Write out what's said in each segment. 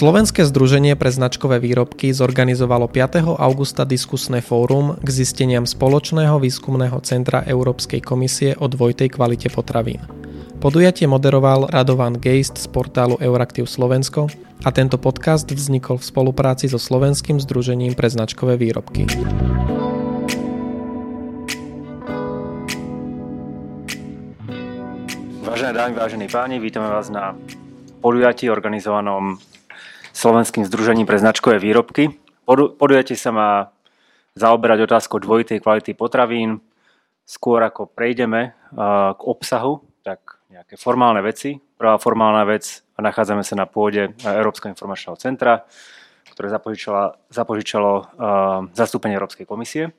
Slovenské združenie pre značkové výrobky zorganizovalo 5. augusta diskusné fórum k zisteniam spoločného výskumného centra Európskej komisie o dvojtej kvalite potravín. Podujatie moderoval Radovan Geist z portálu Euraktiv Slovensko a tento podcast vznikol v spolupráci so Slovenským združením pre značkové výrobky. Vážené dámy, vážení páni, vítame vás na podujatí organizovanom Slovenským združením pre značkové výrobky. Podujete sa má zaoberať otázkou dvojitej kvality potravín. Skôr ako prejdeme k obsahu, tak nejaké formálne veci. Prvá formálna vec, nachádzame sa na pôde Európskeho informačného centra, ktoré zapožičalo zastúpenie Európskej komisie.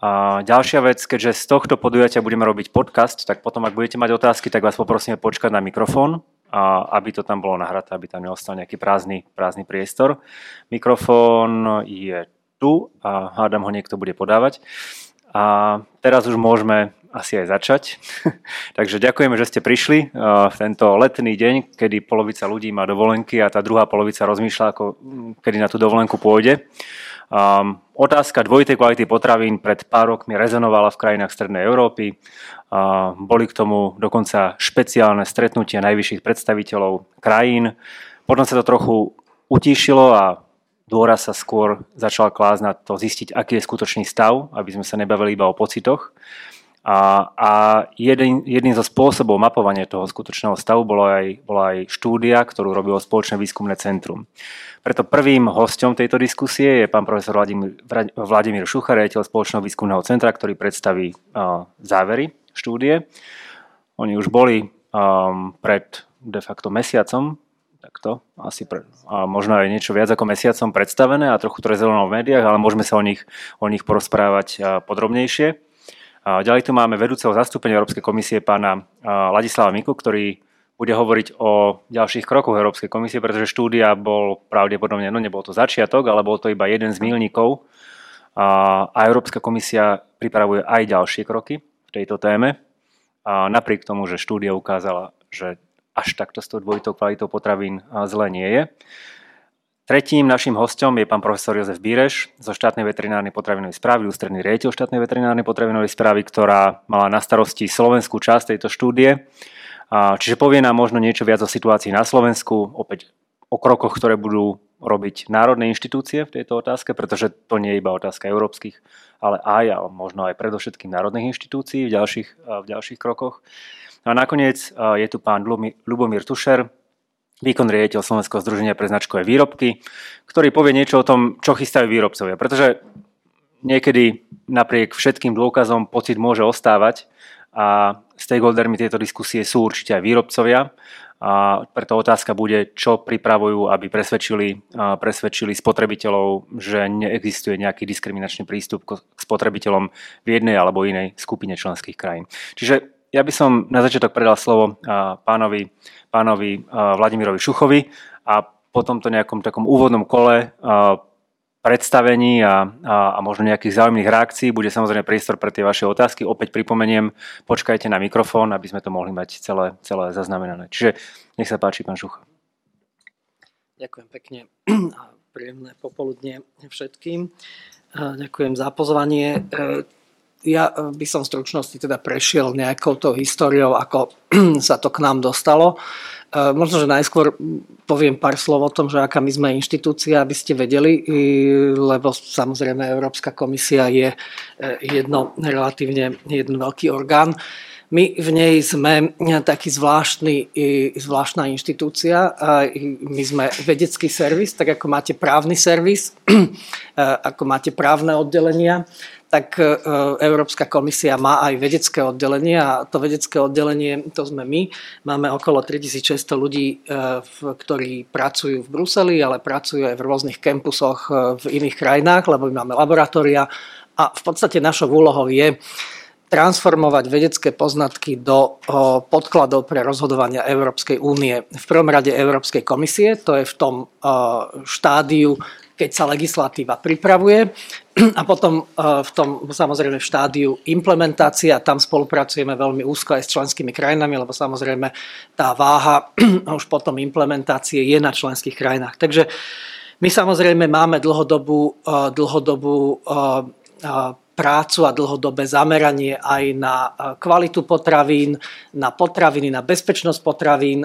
A ďalšia vec, keďže z tohto podujatia budeme robiť podcast, tak potom, ak budete mať otázky, tak vás poprosíme počkať na mikrofón a aby to tam bolo nahraté, aby tam neostal nejaký prázdny, prázdny priestor. Mikrofón je tu a hádam ho niekto bude podávať. A teraz už môžeme asi aj začať. Takže ďakujeme, že ste prišli v tento letný deň, kedy polovica ľudí má dovolenky a tá druhá polovica rozmýšľa, ako, kedy na tú dovolenku pôjde. Um, otázka dvojitej kvality potravín pred pár rokmi rezonovala v krajinách Strednej Európy. Uh, boli k tomu dokonca špeciálne stretnutia najvyšších predstaviteľov krajín. Potom sa to trochu utíšilo a dôraz sa skôr začal klásť na to zistiť, aký je skutočný stav, aby sme sa nebavili iba o pocitoch. A, a jeden, jedným zo spôsobov mapovania toho skutočného stavu bola aj, bola aj štúdia, ktorú robilo Spoločné výskumné centrum. Preto prvým hostom tejto diskusie je pán profesor Vladimír, Vladimír Šucha, riaditeľ Spoločného výskumného centra, ktorý predstaví uh, závery štúdie. Oni už boli um, pred de facto mesiacom, takto, asi pre, a možno aj niečo viac ako mesiacom predstavené a trochu to v médiách, ale môžeme sa o nich, o nich porozprávať uh, podrobnejšie. Ďalej tu máme vedúceho zastúpenia Európskej komisie pána Ladislava Miku, ktorý bude hovoriť o ďalších krokoch Európskej komisie, pretože štúdia bol pravdepodobne, no nebol to začiatok, ale bol to iba jeden z milníkov a Európska komisia pripravuje aj ďalšie kroky v tejto téme. A napriek tomu, že štúdia ukázala, že až takto s tou dvojitou kvalitou potravín zle nie je. Tretím našim hostom je pán profesor Jozef Bíreš zo štátnej veterinárnej potravinovej správy, ústredný riaditeľ štátnej veterinárnej potravinovej správy, ktorá mala na starosti slovenskú časť tejto štúdie. Čiže povie nám možno niečo viac o situácii na Slovensku, opäť o krokoch, ktoré budú robiť národné inštitúcie v tejto otázke, pretože to nie je iba otázka európskych, ale aj, ale možno aj predovšetkým národných inštitúcií v ďalších, v ďalších krokoch. A nakoniec je tu pán Lubomír Tušer, výkon riaditeľ Slovenského združenia pre značkové výrobky, ktorý povie niečo o tom, čo chystajú výrobcovia. Pretože niekedy napriek všetkým dôkazom pocit môže ostávať a stakeholdermi tejto diskusie sú určite aj výrobcovia. A preto otázka bude, čo pripravujú, aby presvedčili, presvedčili spotrebiteľov, že neexistuje nejaký diskriminačný prístup k spotrebiteľom v jednej alebo inej skupine členských krajín. Čiže ja by som na začiatok predal slovo pánovi pánovi Vladimirovi Šuchovi a po tomto nejakom takom úvodnom kole predstavení a, a, a možno nejakých zaujímavých reakcií bude samozrejme priestor pre tie vaše otázky. Opäť pripomeniem, počkajte na mikrofón, aby sme to mohli mať celé, celé zaznamenané. Čiže nech sa páči, pán Šucha. Ďakujem pekne a príjemné popoludne všetkým. Ďakujem za pozvanie ja eh, by som v stručnosti teda prešiel nejakou tou históriou, ako sa to k nám dostalo. Eh, možno, že najskôr poviem pár slov o tom, že aká my sme inštitúcia, aby ste vedeli, lebo samozrejme Európska komisia je eh, jedno relatívne jeden veľký orgán. My v nej sme taký zvláštny, zvláštna inštitúcia. My sme vedecký servis, tak ako máte právny servis, ako máte právne oddelenia, tak e, Európska komisia má aj vedecké oddelenie a to vedecké oddelenie, to sme my. Máme okolo 3600 ľudí, e, ktorí pracujú v Bruseli, ale pracujú aj v rôznych kampusoch e, v iných krajinách, lebo my máme laboratória a v podstate našou úlohou je transformovať vedecké poznatky do podkladov pre rozhodovania Európskej únie. V prvom rade Európskej komisie, to je v tom štádiu, keď sa legislatíva pripravuje a potom v tom samozrejme v štádiu implementácia, tam spolupracujeme veľmi úzko aj s členskými krajinami, lebo samozrejme tá váha už potom implementácie je na členských krajinách. Takže my samozrejme máme dlhodobú, dlhodobú prácu a dlhodobé zameranie aj na kvalitu potravín, na potraviny, na bezpečnosť potravín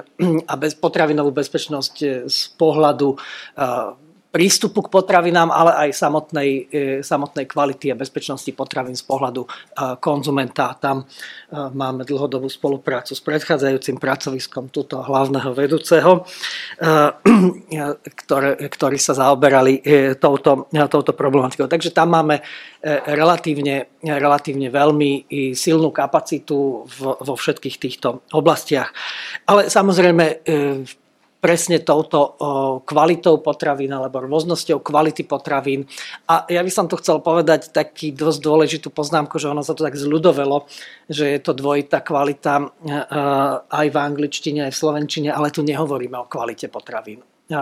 a bez, potravinovú bezpečnosť e, z pohľadu prístupu k potravinám, ale aj samotnej, e, samotnej kvality a bezpečnosti potravín z pohľadu e, konzumenta. Tam e, máme dlhodobú spoluprácu s predchádzajúcim pracoviskom túto hlavného vedúceho, ktoré, ktorí sa zaoberali touto, touto problematikou. Takže tam máme relatívne, relatívne veľmi silnú kapacitu vo všetkých týchto oblastiach. Ale samozrejme presne touto kvalitou potravín alebo rôznosťou kvality potravín. A ja by som tu chcel povedať taký dosť dôležitú poznámku, že ono sa to tak zľudovelo, že je to dvojitá kvalita e, e, aj v angličtine, aj v slovenčine, ale tu nehovoríme o kvalite potravín. E,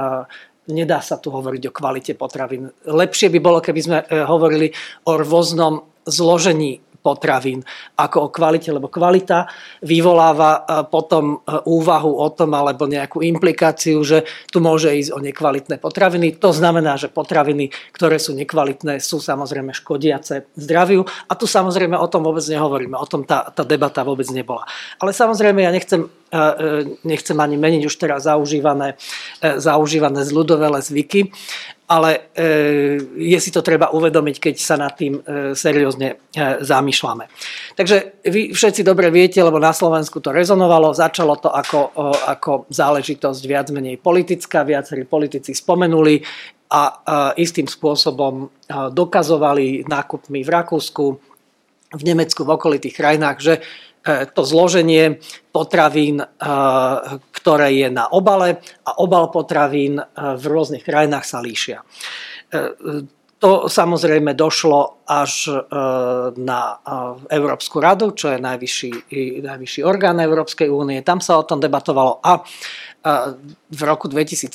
nedá sa tu hovoriť o kvalite potravín. Lepšie by bolo, keby sme hovorili o rôznom zložení potravín ako o kvalite, lebo kvalita vyvoláva e, potom e, úvahu o tom alebo nejakú implikáciu, že tu môže ísť o nekvalitné potraviny. To znamená, že potraviny, ktoré sú nekvalitné, sú samozrejme škodiace zdraviu a tu samozrejme o tom vôbec nehovoríme, o tom tá, tá debata vôbec nebola. Ale samozrejme ja nechcem e, nechcem ani meniť už teraz zaužívané, zaužívané zľudovele zvyky, ale e, je si to treba uvedomiť, keď sa nad tým e, seriózne e, zamýšľame. Takže vy všetci dobre viete, lebo na Slovensku to rezonovalo, začalo to ako, ako záležitosť viac menej politická, viacerí politici spomenuli a istým spôsobom dokazovali nákupmi v Rakúsku, v Nemecku, v okolitých krajinách, že to zloženie potravín, ktoré je na obale a obal potravín v rôznych krajinách sa líšia. To samozrejme došlo až na Európsku radu, čo je najvyšší, najvyšší orgán Európskej únie. Tam sa o tom debatovalo a v roku 2017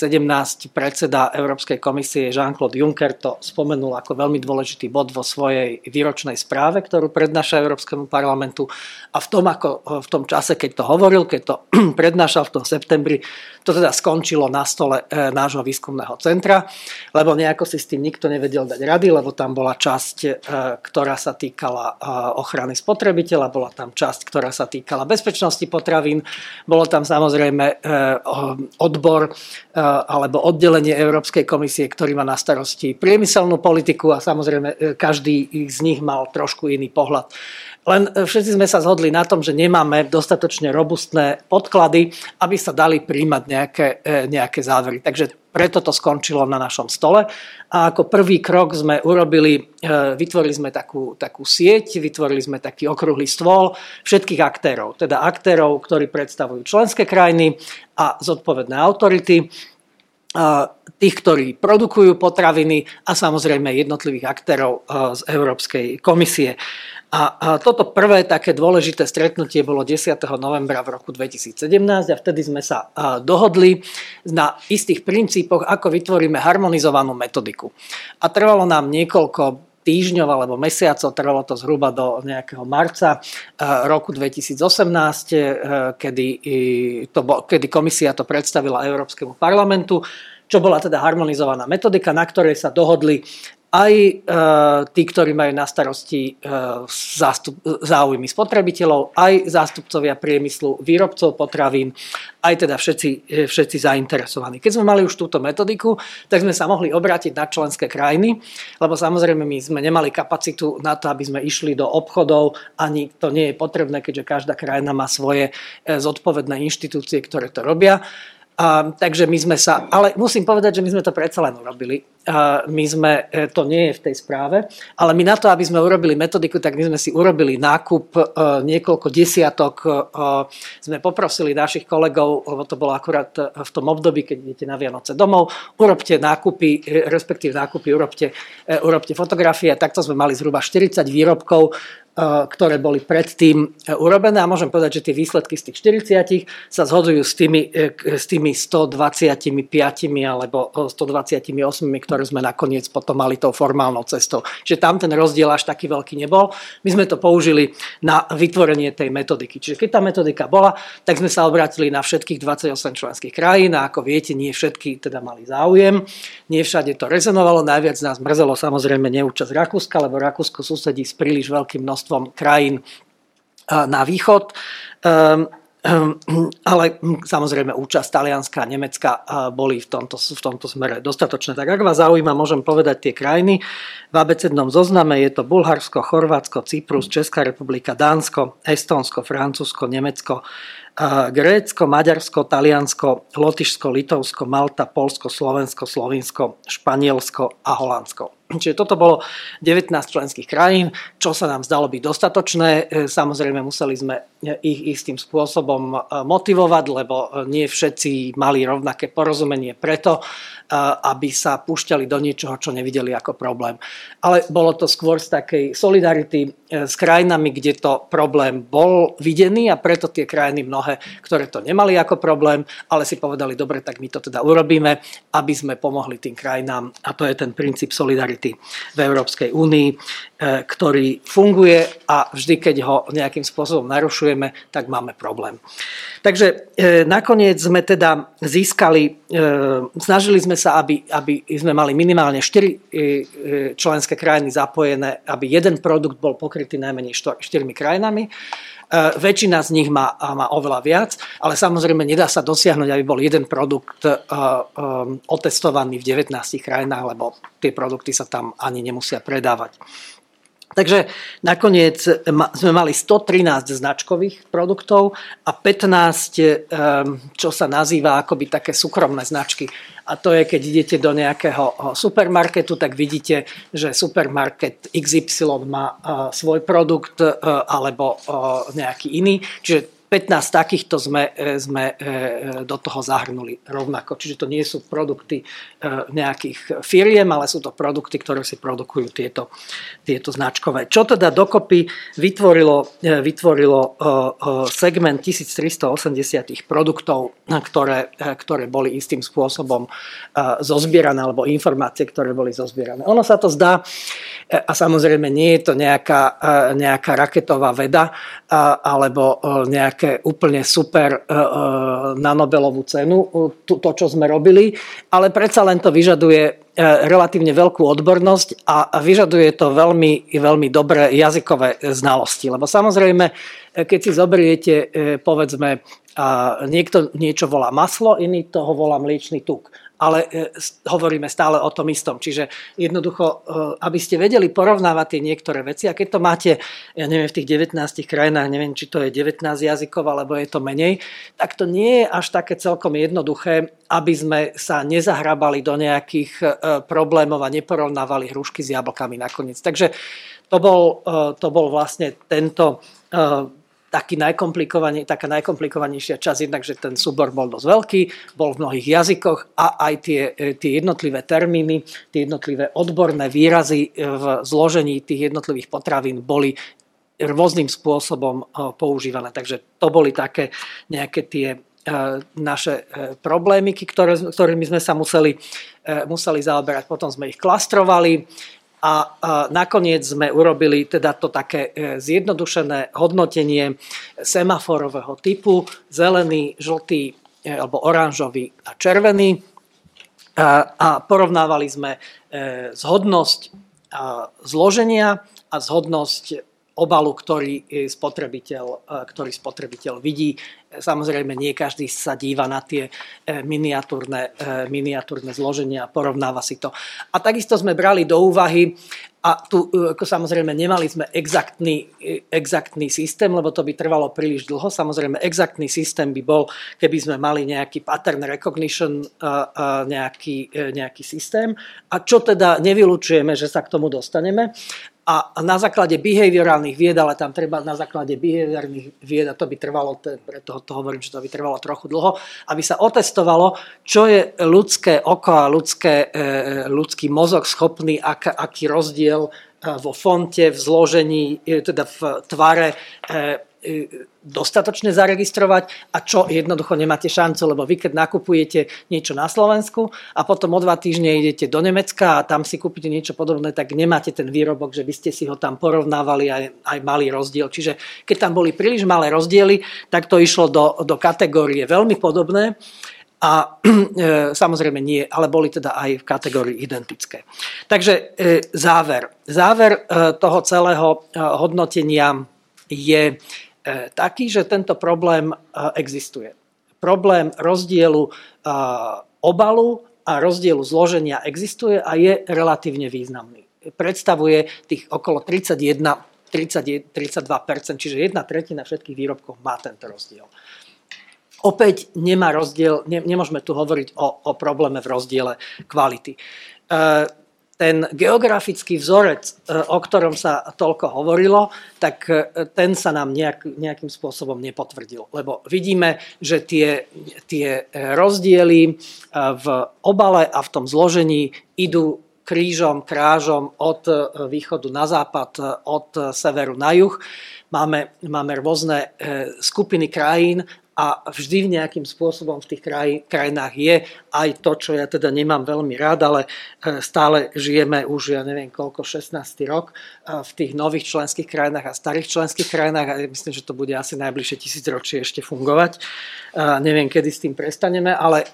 predseda Európskej komisie Jean-Claude Juncker to spomenul ako veľmi dôležitý bod vo svojej výročnej správe, ktorú prednáša Európskemu parlamentu. A v tom, ako, v tom čase, keď to hovoril, keď to prednášal v tom septembri, to teda skončilo na stole e, nášho výskumného centra, lebo nejako si s tým nikto nevedel dať rady, lebo tam bola časť, e, ktorá sa týkala e, ochrany spotrebiteľa, bola tam časť, ktorá sa týkala bezpečnosti potravín, bolo tam samozrejme odbor alebo oddelenie Európskej komisie, ktorý má na starosti priemyselnú politiku a samozrejme každý z nich mal trošku iný pohľad len všetci sme sa zhodli na tom, že nemáme dostatočne robustné podklady, aby sa dali príjmať nejaké, nejaké závery. Takže preto to skončilo na našom stole. A ako prvý krok sme urobili, e, vytvorili sme takú, takú sieť, vytvorili sme taký okrúhly stôl všetkých aktérov, teda aktérov, ktorí predstavujú členské krajiny a zodpovedné autority tých, ktorí produkujú potraviny a samozrejme jednotlivých aktérov z Európskej komisie. A, toto prvé také dôležité stretnutie bolo 10. novembra v roku 2017 a vtedy sme sa dohodli na istých princípoch, ako vytvoríme harmonizovanú metodiku. A trvalo nám niekoľko týždňov alebo mesiacov, trvalo to zhruba do nejakého marca roku 2018, e, kedy, to kedy komisia to predstavila Európskemu parlamentu čo bola teda harmonizovaná metodika, na ktorej sa dohodli aj e, tí, ktorí majú na starosti e, zástup, záujmy spotrebiteľov, aj zástupcovia priemyslu, výrobcov potravín, aj teda všetci, e, všetci zainteresovaní. Keď sme mali už túto metodiku, tak sme sa mohli obrátiť na členské krajiny, lebo samozrejme my sme nemali kapacitu na to, aby sme išli do obchodov, ani to nie je potrebné, keďže každá krajina má svoje zodpovedné inštitúcie, ktoré to robia. A, takže my sme sa, ale musím povedať, že my sme to predsa len urobili. My sme, e, to nie je v tej správe, ale my na to, aby sme urobili metodiku, tak my sme si urobili nákup e, niekoľko desiatok. E, sme poprosili našich kolegov, lebo to bolo akurát v tom období, keď idete na Vianoce domov, urobte nákupy, respektíve nákupy, urobte, urobte fotografie. Takto sme mali zhruba 40 výrobkov, ktoré boli predtým urobené a môžem povedať, že tie výsledky z tých 40 sa zhodujú s tými, s tými 125 alebo 128, ktoré sme nakoniec potom mali tou formálnou cestou. Čiže tam ten rozdiel až taký veľký nebol. My sme to použili na vytvorenie tej metodiky. Čiže keď tá metodika bola, tak sme sa obrátili na všetkých 28 členských krajín a ako viete, nie všetky teda mali záujem. Nie všade to rezonovalo. Najviac nás mrzelo samozrejme neúčasť Rakúska, lebo Rakúsko susedí s príliš veľkým množstvom krajín na východ. Ehm, ale samozrejme účasť Talianska a Nemecka boli v tomto, v tomto smere dostatočné. Tak ak vás zaujíma, môžem povedať tie krajiny. V abecednom zozname je to Bulharsko, Chorvátsko, Cyprus, Česká republika, Dánsko, Estónsko, Francúzsko, Nemecko, Grécko, Maďarsko, Taliansko, Lotyšsko, Litovsko, Malta, Polsko, Slovensko, Slovinsko, Španielsko a Holandsko. Čiže toto bolo 19 členských krajín, čo sa nám zdalo byť dostatočné. E, samozrejme museli sme ich istým spôsobom e, motivovať, lebo e, nie všetci mali rovnaké porozumenie preto, aby sa púšťali do niečoho, čo nevideli ako problém. Ale bolo to skôr z takej solidarity s krajinami, kde to problém bol videný a preto tie krajiny mnohé, ktoré to nemali ako problém, ale si povedali, dobre, tak my to teda urobíme, aby sme pomohli tým krajinám. A to je ten princíp solidarity v Európskej únii, e, ktorý funguje a vždy, keď ho nejakým spôsobom narušujeme, tak máme problém. Takže e, nakoniec sme teda získali, e, snažili sme sa, aby, aby sme mali minimálne 4 členské krajiny zapojené, aby jeden produkt bol pokrytý najmenej 4 krajinami. E, väčšina z nich má, má oveľa viac, ale samozrejme nedá sa dosiahnuť, aby bol jeden produkt e, e, otestovaný v 19 krajinách, lebo tie produkty sa tam ani nemusia predávať. Takže nakoniec sme mali 113 značkových produktov a 15, čo sa nazýva akoby také súkromné značky. A to je, keď idete do nejakého supermarketu, tak vidíte, že supermarket XY má svoj produkt alebo nejaký iný. Čiže 15 takýchto sme, e, sme e, do toho zahrnuli rovnako. Čiže to nie sú produkty e, nejakých firiem, ale sú to produkty, ktoré si produkujú tieto, tieto značkové. Čo teda dokopy vytvorilo, vytvorilo segment 1380 produktov, ktoré, ktoré boli istým spôsobom zozbierané, alebo informácie, ktoré boli zozbierané. Ono sa to zdá, a samozrejme nie je to nejaká, nejaká raketová veda, alebo nejaká nejaké úplne super uh, na Nobelovú cenu, to, to, čo sme robili, ale predsa len to vyžaduje relatívne veľkú odbornosť a vyžaduje to veľmi, veľmi dobré jazykové znalosti. Lebo samozrejme, keď si zoberiete, povedzme, niekto niečo volá maslo, iný toho volá mliečný tuk ale e, hovoríme stále o tom istom. Čiže jednoducho, e, aby ste vedeli porovnávať tie niektoré veci a keď to máte, ja neviem, v tých 19 krajinách, neviem, či to je 19 jazykov, alebo je to menej, tak to nie je až také celkom jednoduché, aby sme sa nezahrabali do nejakých e, problémov a neporovnávali hrušky s jablkami nakoniec. Takže to bol, to bol vlastne tento taký najkomplikovaný, taká najkomplikovanejšia časť, jednak, že ten súbor bol dosť veľký, bol v mnohých jazykoch a aj tie, e, tie jednotlivé termíny, tie jednotlivé odborné výrazy e, v zložení tých jednotlivých potravín boli rôznym spôsobom e, používané. Takže to boli také nejaké tie naše problémy, ktoré, ktorými sme sa museli, museli zaoberať. Potom sme ich klastrovali, a nakoniec sme urobili teda to také e, zjednodušené hodnotenie semaforového typu, zelený, žltý e, alebo oranžový a červený. A porovnávali sme e, zhodnosť zloženia a zhodnosť obalu, ktorý spotrebiteľ, ktorý spotrebiteľ vidí Samozrejme, nie každý sa díva na tie e, miniatúrne, e, miniatúrne zloženia a porovnáva si to. A takisto sme brali do úvahy, a tu e, ako samozrejme nemali sme exaktný, exaktný systém, lebo to by trvalo príliš dlho. Samozrejme, exaktný systém by bol, keby sme mali nejaký pattern recognition, nejaký, nejaký systém. A čo teda nevylučujeme, že sa k tomu dostaneme a na základe behaviorálnych vied, ale tam treba na základe behaviorálnych vied, a to by trvalo, preto to hovorím, že to by trvalo trochu dlho, aby sa otestovalo, čo je ľudské oko a ľudské, e, ľudský mozog schopný, ak, aký rozdiel vo fonte, v zložení, teda v tvare dostatočne zaregistrovať a čo jednoducho nemáte šancu, lebo vy keď nakupujete niečo na Slovensku a potom o dva týždne idete do Nemecka a tam si kúpite niečo podobné, tak nemáte ten výrobok, že by ste si ho tam porovnávali aj, aj malý rozdiel. Čiže keď tam boli príliš malé rozdiely, tak to išlo do, do kategórie veľmi podobné a e, samozrejme nie, ale boli teda aj v kategórii identické. Takže e, záver. Záver e, toho celého e, hodnotenia je E, taký, že tento problém e, existuje. Problém rozdielu e, obalu a rozdielu zloženia existuje a je relatívne významný. Predstavuje tých okolo 31 30, 32%, čiže jedna tretina všetkých výrobkov má tento rozdiel. Opäť nemá rozdiel, ne, nemôžeme tu hovoriť o, o probléme v rozdiele kvality. E, ten geografický vzorec, e, o ktorom sa toľko hovorilo, tak e, ten sa nám nejak, nejakým spôsobom nepotvrdil. Lebo vidíme, že tie, tie rozdiely e, v obale a v tom zložení idú krížom, krážom od východu na západ, od severu na juh. Máme, máme rôzne skupiny krajín a vždy nejakým spôsobom v tých kraj, krajinách je aj to, čo ja teda nemám veľmi rád, ale e, stále žijeme už, ja neviem koľko, 16. rok e, v tých nových členských krajinách a starých členských krajinách a myslím, že to bude asi najbližšie tisícročie ešte fungovať. E, neviem, kedy s tým prestaneme, ale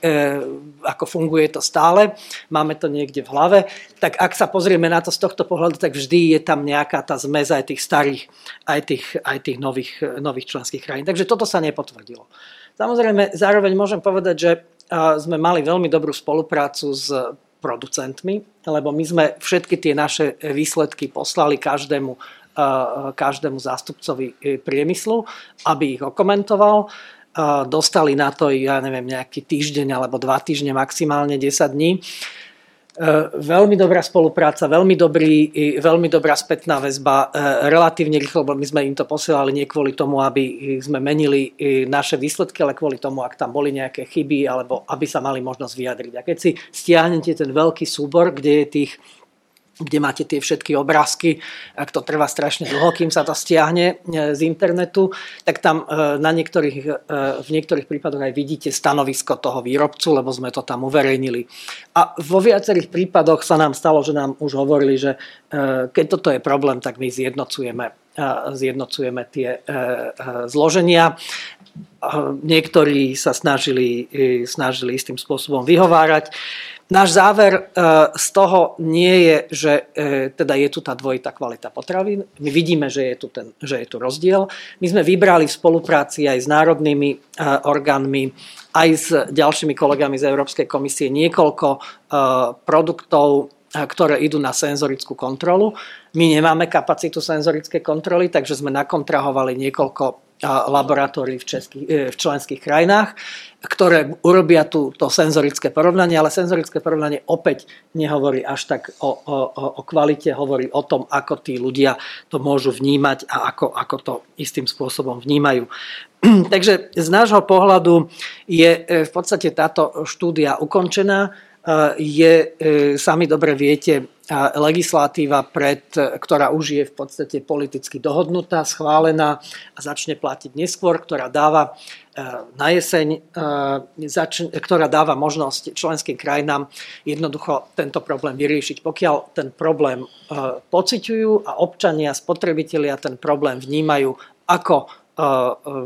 ako funguje to stále, máme to niekde v hlave, tak ak sa pozrieme na to z tohto pohľadu, tak vždy je tam nejaká tá zmes aj tých starých, aj tých, aj tých nových, nových členských krajín. Takže toto sa nepotvrdilo. Samozrejme, zároveň môžem povedať, že sme mali veľmi dobrú spoluprácu s producentmi, lebo my sme všetky tie naše výsledky poslali každému, každému zástupcovi e, priemyslu, aby ich okomentoval. Dostali na to, ja neviem, nejaký týždeň alebo dva týždne, maximálne 10 dní. E, veľmi dobrá spolupráca, veľmi, dobrý, veľmi dobrá spätná väzba, e, relatívne rýchlo, lebo my sme im to posielali nie kvôli tomu, aby sme menili naše výsledky, ale kvôli tomu, ak tam boli nejaké chyby, alebo aby sa mali možnosť vyjadriť. A keď si stiahnete ten veľký súbor, kde je tých kde máte tie všetky obrázky, ak to trvá strašne dlho, kým sa to stiahne e, z internetu, tak tam e, na niektorých, e, v niektorých prípadoch aj vidíte stanovisko toho výrobcu, lebo sme to tam uverejnili. A vo viacerých prípadoch sa nám stalo, že nám už hovorili, že keď toto je problém, tak my zjednocujeme, zjednocujeme tie zloženia. Niektorí sa snažili, snažili istým spôsobom vyhovárať. Náš záver e, z toho nie je, že e, teda je tu tá dvojitá kvalita potravín. My vidíme, že je tu, ten, že je tu rozdiel. My sme vybrali v spolupráci aj s národnými e, orgánmi, aj s ďalšími kolegami z Európskej komisie niekoľko produktov, ktoré idú na senzorickú kontrolu. My nemáme kapacitu senzorickej kontroly, takže sme nakontrahovali niekoľko laboratórií v, českých, e, v členských krajinách, ktoré urobia tú, to senzorické porovnanie, ale senzorické porovnanie opäť nehovorí až tak o, o, o kvalite, hovorí o tom, ako tí ľudia to môžu vnímať a ako, ako to istým spôsobom vnímajú. Takže z nášho pohľadu je e, v podstate táto štúdia ukončená je, e, sami dobre viete, legislatíva, pred, ktorá už je v podstate politicky dohodnutá, schválená a začne platiť neskôr, ktorá dáva na jeseň, ktorá dáva možnosť členským krajinám jednoducho tento problém vyriešiť. Pokiaľ ten problém pociťujú a občania, spotrebitelia ten problém vnímajú ako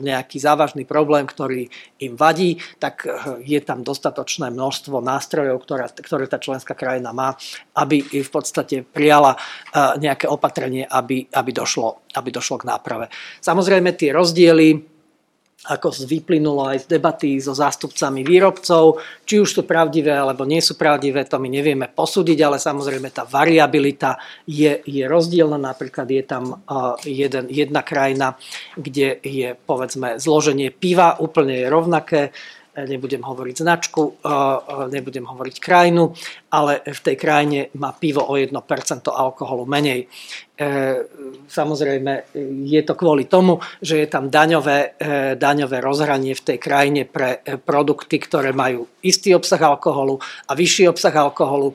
nejaký závažný problém, ktorý im vadí, tak e, je tam dostatočné množstvo nástrojov, ktoré, ktoré tá členská krajina má, aby v podstate prijala e, nejaké opatrenie, aby, aby, došlo, aby došlo k náprave. Samozrejme tie rozdiely ako vyplynulo aj z debaty so zástupcami výrobcov, či už sú pravdivé alebo nie sú pravdivé, to my nevieme posúdiť, ale samozrejme tá variabilita je, je rozdielna. Napríklad je tam jeden, jedna krajina, kde je povedzme zloženie piva úplne je rovnaké, nebudem hovoriť značku, nebudem hovoriť krajinu, ale v tej krajine má pivo o 1% alkoholu menej. Samozrejme, je to kvôli tomu, že je tam daňové, daňové rozhranie v tej krajine pre produkty, ktoré majú istý obsah alkoholu a vyšší obsah alkoholu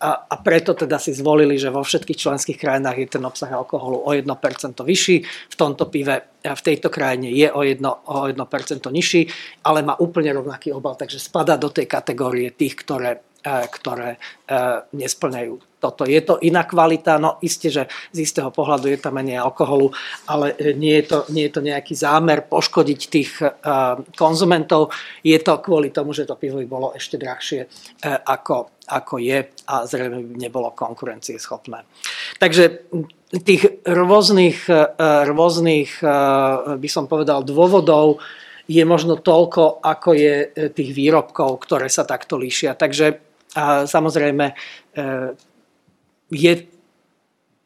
a, a preto teda si zvolili, že vo všetkých členských krajinách je ten obsah alkoholu o 1% vyšší. V tomto pive v tejto krajine je o 1%, o 1% nižší, ale má úplne rovnaký obal, takže spada do tej kategórie tých, ktoré, e, ktoré e, nesplňajú toto. Je to iná kvalita, no isté, že z istého pohľadu je tam menej alkoholu, ale nie je to, nie je to nejaký zámer poškodiť tých konzumentov. Je to kvôli tomu, že to pivo bolo ešte drahšie ako, ako je a zrejme by nebolo konkurencieschopné. Takže tých rôznych, rôznych by som povedal, dôvodov je možno toľko, ako je tých výrobkov, ktoré sa takto líšia. Takže a samozrejme je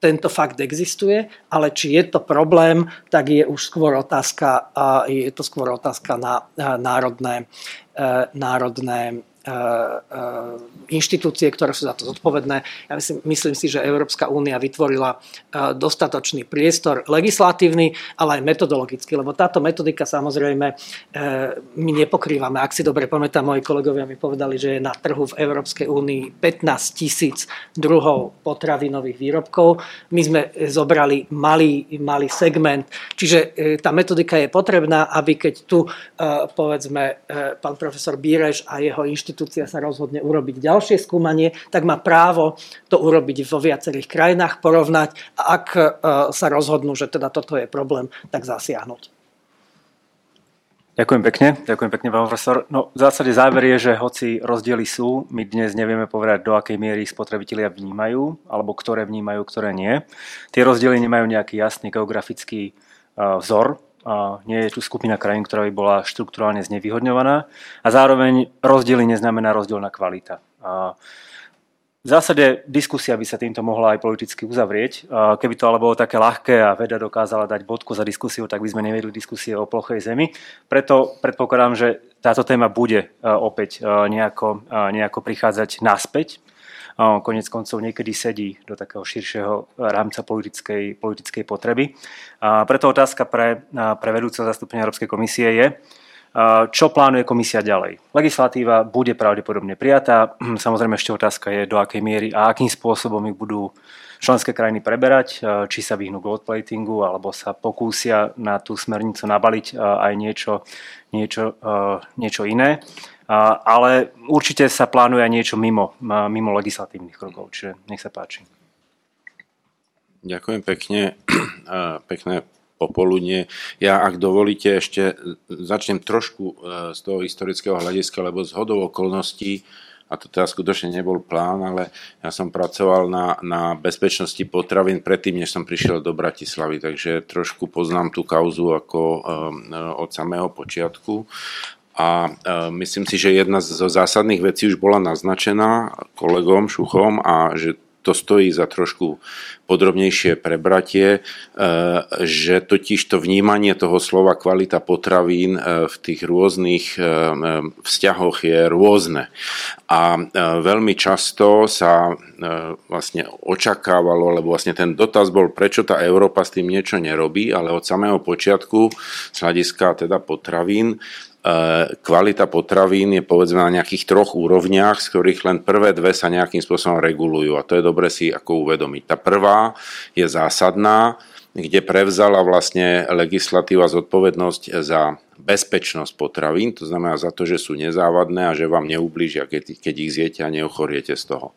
tento fakt existuje, ale či je to problém, tak je už skôr otázka, je to skôr otázka na národné, e, národné E, e, inštitúcie, ktoré sú za to zodpovedné. Ja myslím, myslím si, že Európska únia vytvorila e, dostatočný priestor legislatívny, ale aj metodologický, lebo táto metodika samozrejme my nepokrývame. Ak si dobre pamätám, moji kolegovia mi povedali, že je na trhu v Európskej únii 15 tisíc druhov potravinových výrobkov. My sme zobrali malý, malý segment, čiže tá metodika je potrebná, aby keď tu povedzme pán profesor Bíreš a jeho inštitúcie inštitúcia sa rozhodne urobiť ďalšie skúmanie, tak má právo to urobiť vo viacerých krajinách, porovnať a ak e, sa rozhodnú, že teda toto je problém, tak zasiahnuť. Ďakujem pekne, ďakujem pekne, pán profesor. No, v zásade záver je, že hoci rozdiely sú, my dnes nevieme povedať, do akej miery ich spotrebitelia vnímajú, alebo ktoré vnímajú, ktoré nie. Tie rozdiely nemajú nejaký jasný geografický e, vzor, nie je tu skupina krajín, ktorá by bola štruktúrálne znevýhodňovaná a zároveň rozdiely neznamená rozdielna kvalita. V zásade diskusia by sa týmto mohla aj politicky uzavrieť. Keby to ale bolo také ľahké a veda dokázala dať bodku za diskusiu, tak by sme nevedli diskusie o plochej zemi. Preto predpokladám, že táto téma bude opäť nejako, nejako prichádzať naspäť konec koncov niekedy sedí do takého širšieho rámca politickej, politickej potreby. A preto otázka pre, pre vedúceho zastúpenia Európskej komisie je, čo plánuje komisia ďalej? Legislatíva bude pravdepodobne prijatá. Samozrejme ešte otázka je, do akej miery a akým spôsobom ich budú členské krajiny preberať, či sa vyhnú gold platingu, alebo sa pokúsia na tú smernicu nabaliť aj niečo, niečo, niečo iné ale určite sa plánuje niečo mimo, mimo legislatívnych krokov, čiže nech sa páči. Ďakujem pekne, pekné popoludne. Ja, ak dovolíte, ešte začnem trošku e, z toho historického hľadiska, lebo z hodou okolností, a to teda skutočne nebol plán, ale ja som pracoval na, na bezpečnosti potravín predtým, než som prišiel do Bratislavy, takže trošku poznám tú kauzu ako um, od samého počiatku. A e, myslím si, že jedna zo zásadných vecí už bola naznačená kolegom Šuchom a že to stojí za trošku podrobnejšie prebratie, e, že totiž to vnímanie toho slova kvalita potravín e, v tých rôznych vzťahoch je rôzne. A veľmi často sa vlastne očakávalo, lebo vlastne ten dotaz bol, prečo tá Európa s tým niečo nerobí, ale od samého počiatku z hľadiska teda potravín kvalita potravín je povedzme na nejakých troch úrovniach, z ktorých len prvé dve sa nejakým spôsobom regulujú a to je dobre si ako uvedomiť. Tá prvá je zásadná, kde prevzala vlastne legislatíva zodpovednosť za bezpečnosť potravín, to znamená za to, že sú nezávadné a že vám neublížia, keď, keď ich zjete a neochoriete z toho.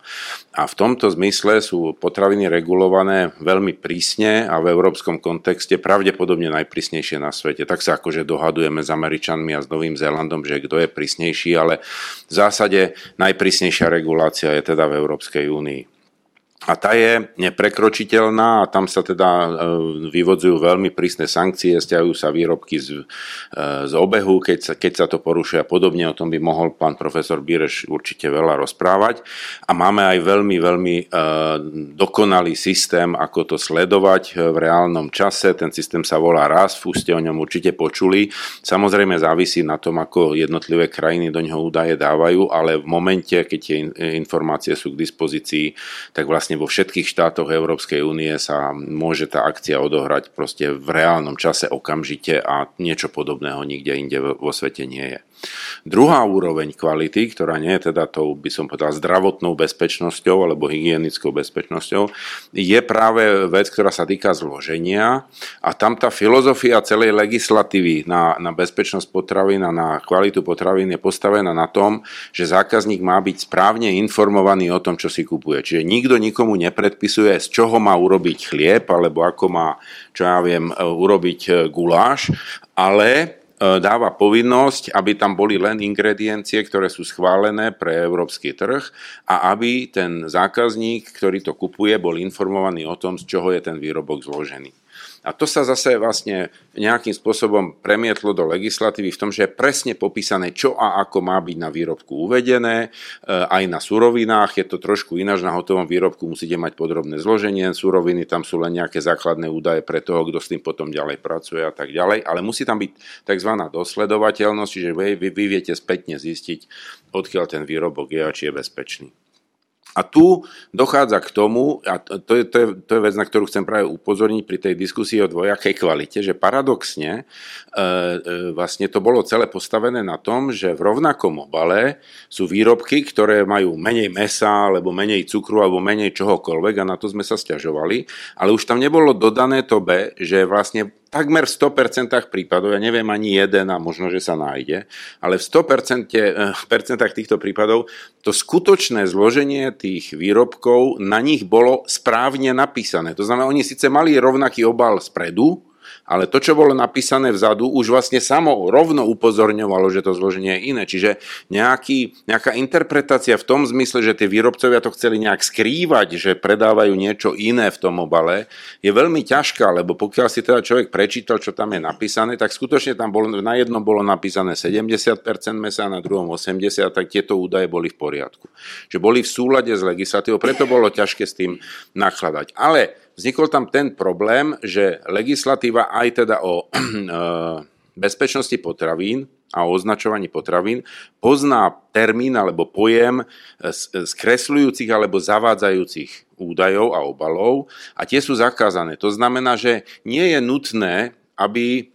A v tomto zmysle sú potraviny regulované veľmi prísne a v európskom kontexte pravdepodobne najprísnejšie na svete. Tak sa akože dohadujeme s Američanmi a s Novým Zélandom, že kto je prísnejší, ale v zásade najprísnejšia regulácia je teda v Európskej únii a tá je neprekročiteľná a tam sa teda e, vyvodzujú veľmi prísne sankcie, stiahujú sa výrobky z, e, z obehu, keď sa, keď sa to porušuje a podobne. O tom by mohol pán profesor Bíreš určite veľa rozprávať. A máme aj veľmi, veľmi e, dokonalý systém, ako to sledovať v reálnom čase. Ten systém sa volá RAS, ste o ňom určite počuli. Samozrejme závisí na tom, ako jednotlivé krajiny do ňoho údaje dávajú, ale v momente, keď tie informácie sú k dispozícii, tak vlastne vo všetkých štátoch Európskej únie sa môže tá akcia odohrať proste v reálnom čase okamžite a niečo podobného nikde inde vo svete nie je. Druhá úroveň kvality, ktorá nie je teda tou, by som povedal, zdravotnou bezpečnosťou alebo hygienickou bezpečnosťou, je práve vec, ktorá sa týka zloženia a tam tá filozofia celej legislatívy na, na bezpečnosť potravín a na kvalitu potravín je postavená na tom, že zákazník má byť správne informovaný o tom, čo si kupuje. Čiže nikto nikomu nepredpisuje, z čoho má urobiť chlieb alebo ako má, čo ja viem, urobiť guláš, ale E, dáva povinnosť, aby tam boli len ingrediencie, ktoré sú schválené pre európsky trh a aby ten zákazník, ktorý to kupuje, bol informovaný o tom, z čoho je ten výrobok zložený. A to sa zase vlastne nejakým spôsobom premietlo do legislatívy v tom, že je presne popísané, čo a ako má byť na výrobku uvedené, e, aj na surovinách, je to trošku ináč, na hotovom výrobku musíte mať podrobné zloženie, suroviny tam sú len nejaké základné údaje pre toho, kto s tým potom ďalej pracuje a tak ďalej, ale musí tam byť tzv. dosledovateľnosť, čiže vy, vy, vy viete spätne zistiť, odkiaľ ten výrobok je a či je bezpečný. A tu dochádza k tomu, a to je, to, je, to je vec, na ktorú chcem práve upozorniť pri tej diskusii o dvojakej kvalite, že paradoxne e, e, vlastne to bolo celé postavené na tom, že v rovnakom obale sú výrobky, ktoré majú menej mesa, alebo menej cukru, alebo menej čohokoľvek a na to sme sa stiažovali, ale už tam nebolo dodané to B, že vlastne takmer v 100% prípadov, ja neviem ani jeden a možno, že sa nájde, ale v 100% eh, týchto prípadov to skutočné zloženie tých výrobkov na nich bolo správne napísané. To znamená, oni síce mali rovnaký obal spredu, ale to, čo bolo napísané vzadu, už vlastne samo rovno upozorňovalo, že to zloženie je iné. Čiže nejaký, nejaká interpretácia v tom zmysle, že tie výrobcovia to chceli nejak skrývať, že predávajú niečo iné v tom obale, je veľmi ťažká, lebo pokiaľ si teda človek prečítal, čo tam je napísané, tak skutočne tam bolo, na jednom bolo napísané 70% mesa, na druhom 80%, tak tieto údaje boli v poriadku. Že boli v súlade s legislatívou, preto bolo ťažké s tým nakladať. Ale vznikol tam ten problém, že legislatíva aj teda o eh, bezpečnosti potravín a o označovaní potravín pozná termín alebo pojem skresľujúcich alebo zavádzajúcich údajov a obalov a tie sú zakázané. To znamená, že nie je nutné, aby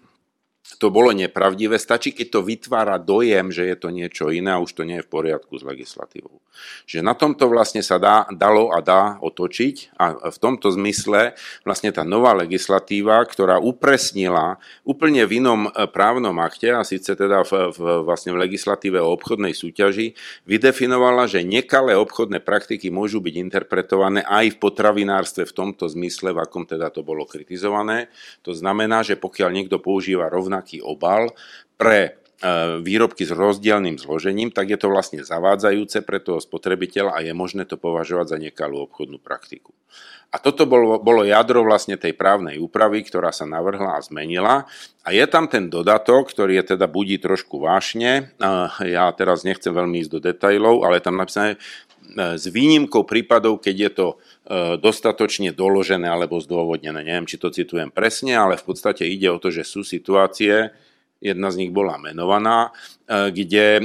to bolo nepravdivé. Stačí, keď to vytvára dojem, že je to niečo iné a už to nie je v poriadku s legislatívou. Že na tomto vlastne sa dá, dalo a dá otočiť a v tomto zmysle vlastne tá nová legislatíva, ktorá upresnila úplne v inom e, právnom akte a síce teda v, v, vlastne v legislatíve o obchodnej súťaži, vydefinovala, že nekalé obchodné praktiky môžu byť interpretované aj v potravinárstve v tomto zmysle, v akom teda to bolo kritizované. To znamená, že pokiaľ niekto používa rovnaký obal pre výrobky s rozdielným zložením, tak je to vlastne zavádzajúce pre toho spotrebiteľa a je možné to považovať za nekalú obchodnú praktiku. A toto bolo, bolo jadro vlastne tej právnej úpravy, ktorá sa navrhla a zmenila. A je tam ten dodatok, ktorý je teda budí trošku vášne. Ja teraz nechcem veľmi ísť do detajlov, ale tam napísané e, s výnimkou prípadov, keď je to e, dostatočne doložené alebo zdôvodnené. Neviem, či to citujem presne, ale v podstate ide o to, že sú situácie, jedna z nich bola menovaná, e, kde e,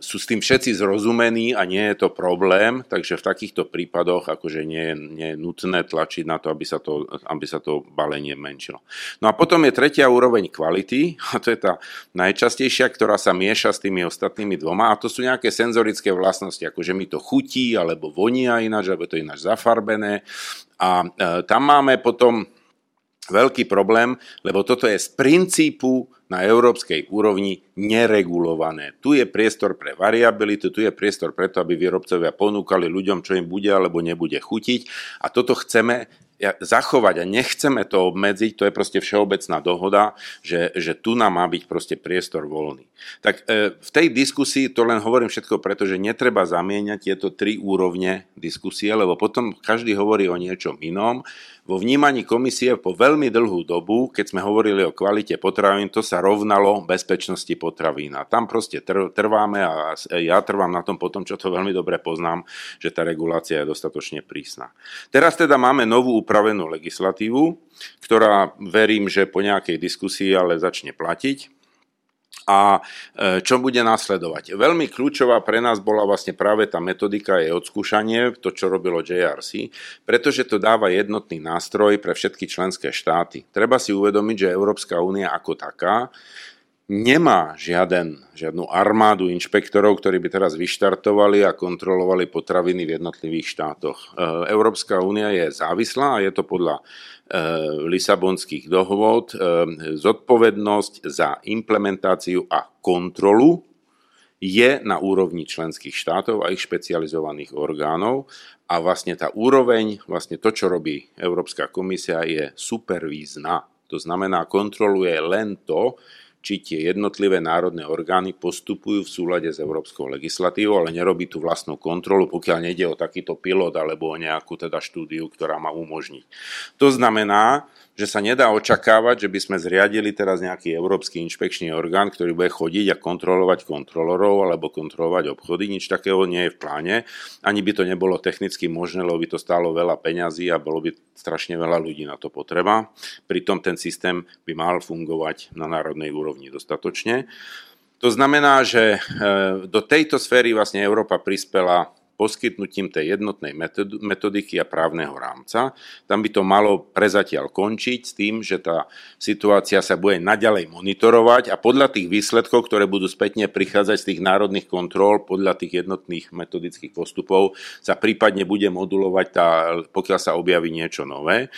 sú s tým všetci zrozumení a nie je to problém, takže v takýchto prípadoch akože nie je, nie je nutné tlačiť na to aby, sa to, aby sa to balenie menšilo. No a potom je tretia úroveň kvality, a to je tá najčastejšia, ktorá sa mieša s tými ostatnými dvoma, a to sú nejaké senzorické vlastnosti, ako že mi to chutí, alebo vonia ináč, alebo to ináč zafarbené. A e, tam máme potom veľký problém, lebo toto je z princípu na európskej úrovni neregulované. Tu je priestor pre variabilitu, tu je priestor preto, aby výrobcovia ponúkali ľuďom, čo im bude alebo nebude chutiť. A toto chceme zachovať a nechceme to obmedziť, to je proste všeobecná dohoda, že, že tu nám má byť proste priestor voľný. Tak e, v tej diskusii to len hovorím všetko preto, že netreba zamieňať tieto tri úrovne diskusie, lebo potom každý hovorí o niečom inom vo vnímaní komisie po veľmi dlhú dobu, keď sme hovorili o kvalite potravín, to sa rovnalo bezpečnosti potravín. A tam proste trváme a ja trvám na tom potom, čo to veľmi dobre poznám, že tá regulácia je dostatočne prísna. Teraz teda máme novú upravenú legislatívu, ktorá verím, že po nejakej diskusii ale začne platiť. A e, čo bude následovať. Veľmi kľúčová pre nás bola vlastne práve tá metodika jej odskúšanie, to čo robilo JRC, pretože to dáva jednotný nástroj pre všetky členské štáty. Treba si uvedomiť, že Európska únia ako taká nemá žiaden, žiadnu armádu inšpektorov, ktorí by teraz vyštartovali a kontrolovali potraviny v jednotlivých štátoch. E, Európska únia je závislá a je to podľa Lisabonských dohôd eh, zodpovednosť za implementáciu a kontrolu je na úrovni členských štátov a ich špecializovaných orgánov a vlastne tá úroveň, vlastne to, čo robí Európska komisia, je supervízna. To znamená, kontroluje len to, či tie jednotlivé národné orgány postupujú v súlade s európskou legislatívou, ale nerobí tú vlastnú kontrolu, pokiaľ nejde o takýto pilot alebo o nejakú teda štúdiu, ktorá má umožniť. To znamená, že sa nedá očakávať, že by sme zriadili teraz nejaký európsky inšpekčný orgán, ktorý bude chodiť a kontrolovať kontrolorov alebo kontrolovať obchody. Nič takého nie je v pláne. Ani by to nebolo technicky možné, lebo by to stálo veľa peňazí a bolo by strašne veľa ľudí na to potreba. Pritom ten systém by mal fungovať na národnej úrovni dostatočne. To znamená, že e, do tejto sféry vlastne Európa prispela poskytnutím tej jednotnej metodiky a právneho rámca. Tam by to malo prezatiaľ končiť s tým, že tá situácia sa bude naďalej monitorovať a podľa tých výsledkov, ktoré budú spätne prichádzať z tých národných kontrol, podľa tých jednotných metodických postupov sa prípadne bude modulovať, tá, pokiaľ sa objaví niečo nové.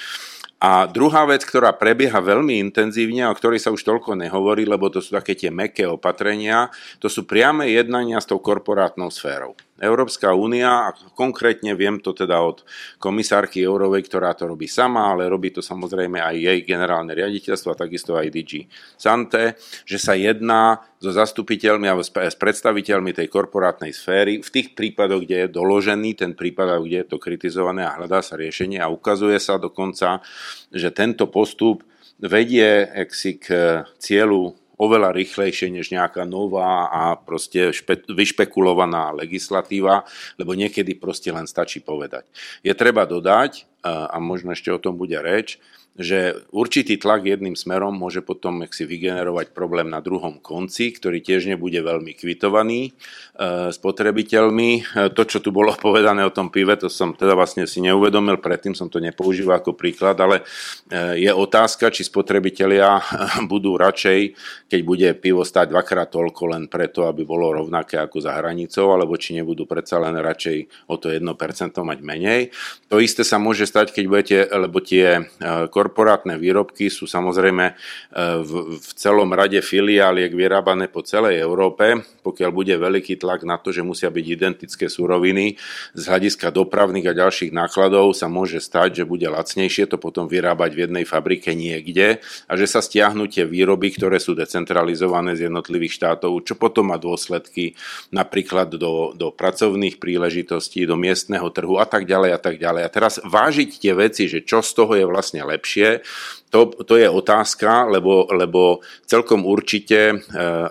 A druhá vec, ktorá prebieha veľmi intenzívne, o ktorej sa už toľko nehovorí, lebo to sú také tie meké opatrenia, to sú priame jednania s tou korporátnou sférou. Európska únia, a konkrétne viem to teda od komisárky Eurovej, ktorá to robí sama, ale robí to samozrejme aj jej generálne riaditeľstvo a takisto aj DG Sante, že sa jedná so zastupiteľmi a s predstaviteľmi tej korporátnej sféry v tých prípadoch, kde je doložený ten prípad, kde je to kritizované a hľadá sa riešenie. A ukazuje sa dokonca, že tento postup vedie k cieľu oveľa rýchlejšie než nejaká nová a proste špe, vyšpekulovaná legislatíva, lebo niekedy proste len stačí povedať. Je treba dodať, a možno ešte o tom bude reč, že určitý tlak jedným smerom môže potom si vygenerovať problém na druhom konci, ktorý tiež nebude veľmi kvitovaný e, spotrebiteľmi. E, to, čo tu bolo povedané o tom pive, to som teda vlastne si neuvedomil, predtým som to nepoužíval ako príklad, ale e, je otázka, či spotrebitelia budú radšej, keď bude pivo stať dvakrát toľko len preto, aby bolo rovnaké ako za hranicou, alebo či nebudú predsa len radšej o to 1% mať menej. To isté sa môže stať, keď budete, lebo tie korporátne výrobky sú samozrejme e, v, v celom rade filiáliek vyrábané po celej Európe. Pokiaľ bude veľký tlak na to, že musia byť identické suroviny, z hľadiska dopravných a ďalších nákladov sa môže stať, že bude lacnejšie to potom vyrábať v jednej fabrike niekde a že sa stiahnu tie výroby, ktoré sú decentralizované z jednotlivých štátov, čo potom má dôsledky napríklad do, do pracovných príležitostí, do miestneho trhu a tak ďalej a tak ďalej. A teraz vážiť tie veci, že čo z toho je vlastne lepšie, lepšie. To, to je otázka, lebo, lebo celkom určite e,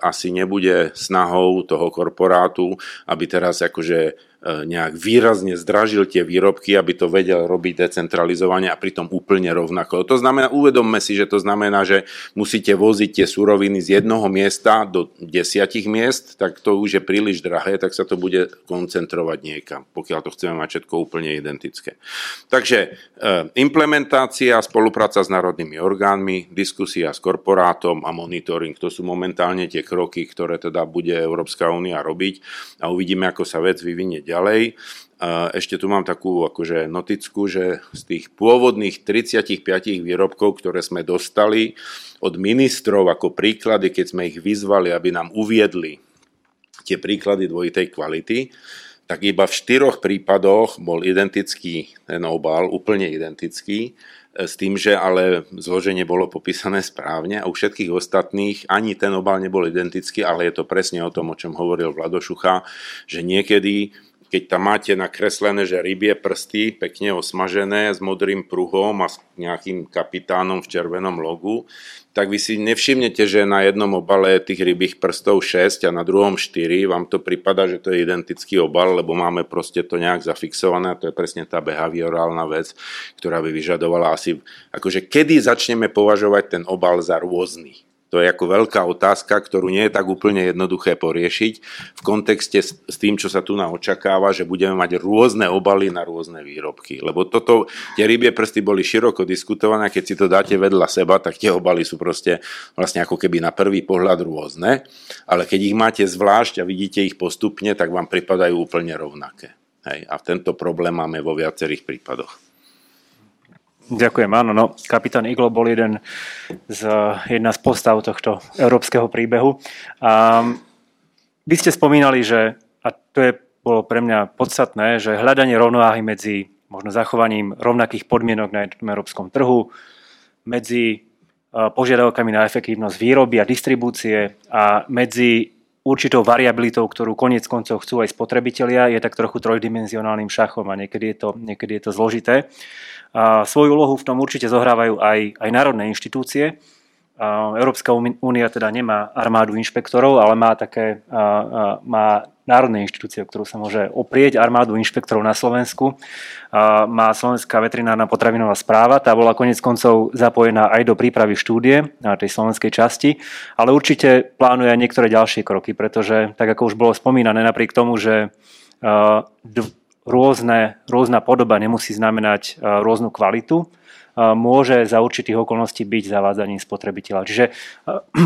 asi nebude snahou toho korporátu, aby teraz akože nejak výrazne zdražil tie výrobky, aby to vedel robiť decentralizovane a pritom úplne rovnako. To znamená, uvedomme si, že to znamená, že musíte voziť tie suroviny z jednoho miesta do desiatich miest, tak to už je príliš drahé, tak sa to bude koncentrovať niekam, pokiaľ to chceme mať všetko úplne identické. Takže e, implementácia, spolupráca s národnými orgánmi, diskusia s korporátom a monitoring, to sú momentálne tie kroky, ktoré teda bude Európska únia robiť a uvidíme, ako sa vec vyvinie ďalej. Ešte tu mám takú akože noticku, že z tých pôvodných 35 výrobkov, ktoré sme dostali od ministrov ako príklady, keď sme ich vyzvali, aby nám uviedli tie príklady dvojitej kvality, tak iba v štyroch prípadoch bol identický ten obal, úplne identický, e, s tým, že ale zloženie bolo popísané správne a u všetkých ostatných ani ten obal nebol identický, ale je to presne o tom, o čom hovoril Vladošucha, že niekedy keď tam máte nakreslené, že rybie prsty, pekne osmažené s modrým pruhom a s nejakým kapitánom v červenom logu, tak vy si nevšimnete, že na jednom obale tých rybých prstov 6 a na druhom 4, vám to prípada, že to je identický obal, lebo máme proste to nejak zafixované a to je presne tá behaviorálna vec, ktorá by vyžadovala asi, akože kedy začneme považovať ten obal za rôzny To je ako veľká otázka, ktorú nie je tak úplne jednoduché poriešiť v kontexte s tým, čo sa tu na očakáva, že budeme mať rôzne obaly na rôzne výrobky. Lebo toto, tie rybie prsty boli široko diskutované, keď si to dáte vedľa seba, tak tie obaly sú proste vlastne ako keby na prvý pohľad rôzne, ale keď ich máte zvlášť a vidíte ich postupne, tak vám pripadajú úplne rovnaké. Hej. A tento problém máme vo viacerých prípadoch. Ďakujem, áno. No, kapitán Iglo bol jeden z, jedna z postav tohto európskeho príbehu. A vy ste spomínali, že, a to je, bolo pre mňa podstatné, že hľadanie rovnováhy medzi možno zachovaním rovnakých podmienok na európskom trhu, medzi požiadavkami na efektívnosť výroby a distribúcie a medzi určitou variabilitou, ktorú konec koncov chcú aj spotrebitelia, je tak trochu trojdimenzionálnym šachom a niekedy je to, niekedy je to zložité. A svoju úlohu v tom určite zohrávajú aj, aj národné inštitúcie. A Európska únia teda nemá armádu inšpektorov, ale má také a, a, má národné inštitúcie, ktorú sa môže oprieť, armádu inšpektorov na Slovensku. A má Slovenská veterinárna potravinová správa, tá bola konec koncov zapojená aj do prípravy štúdie na tej slovenskej časti, ale určite plánuje aj niektoré ďalšie kroky, pretože, tak ako už bolo spomínané, napriek tomu, že rôzne, rôzna podoba nemusí znamenať e, rôznu kvalitu, e, môže za určitých okolností byť zavádzaním spotrebiteľa. Čiže e,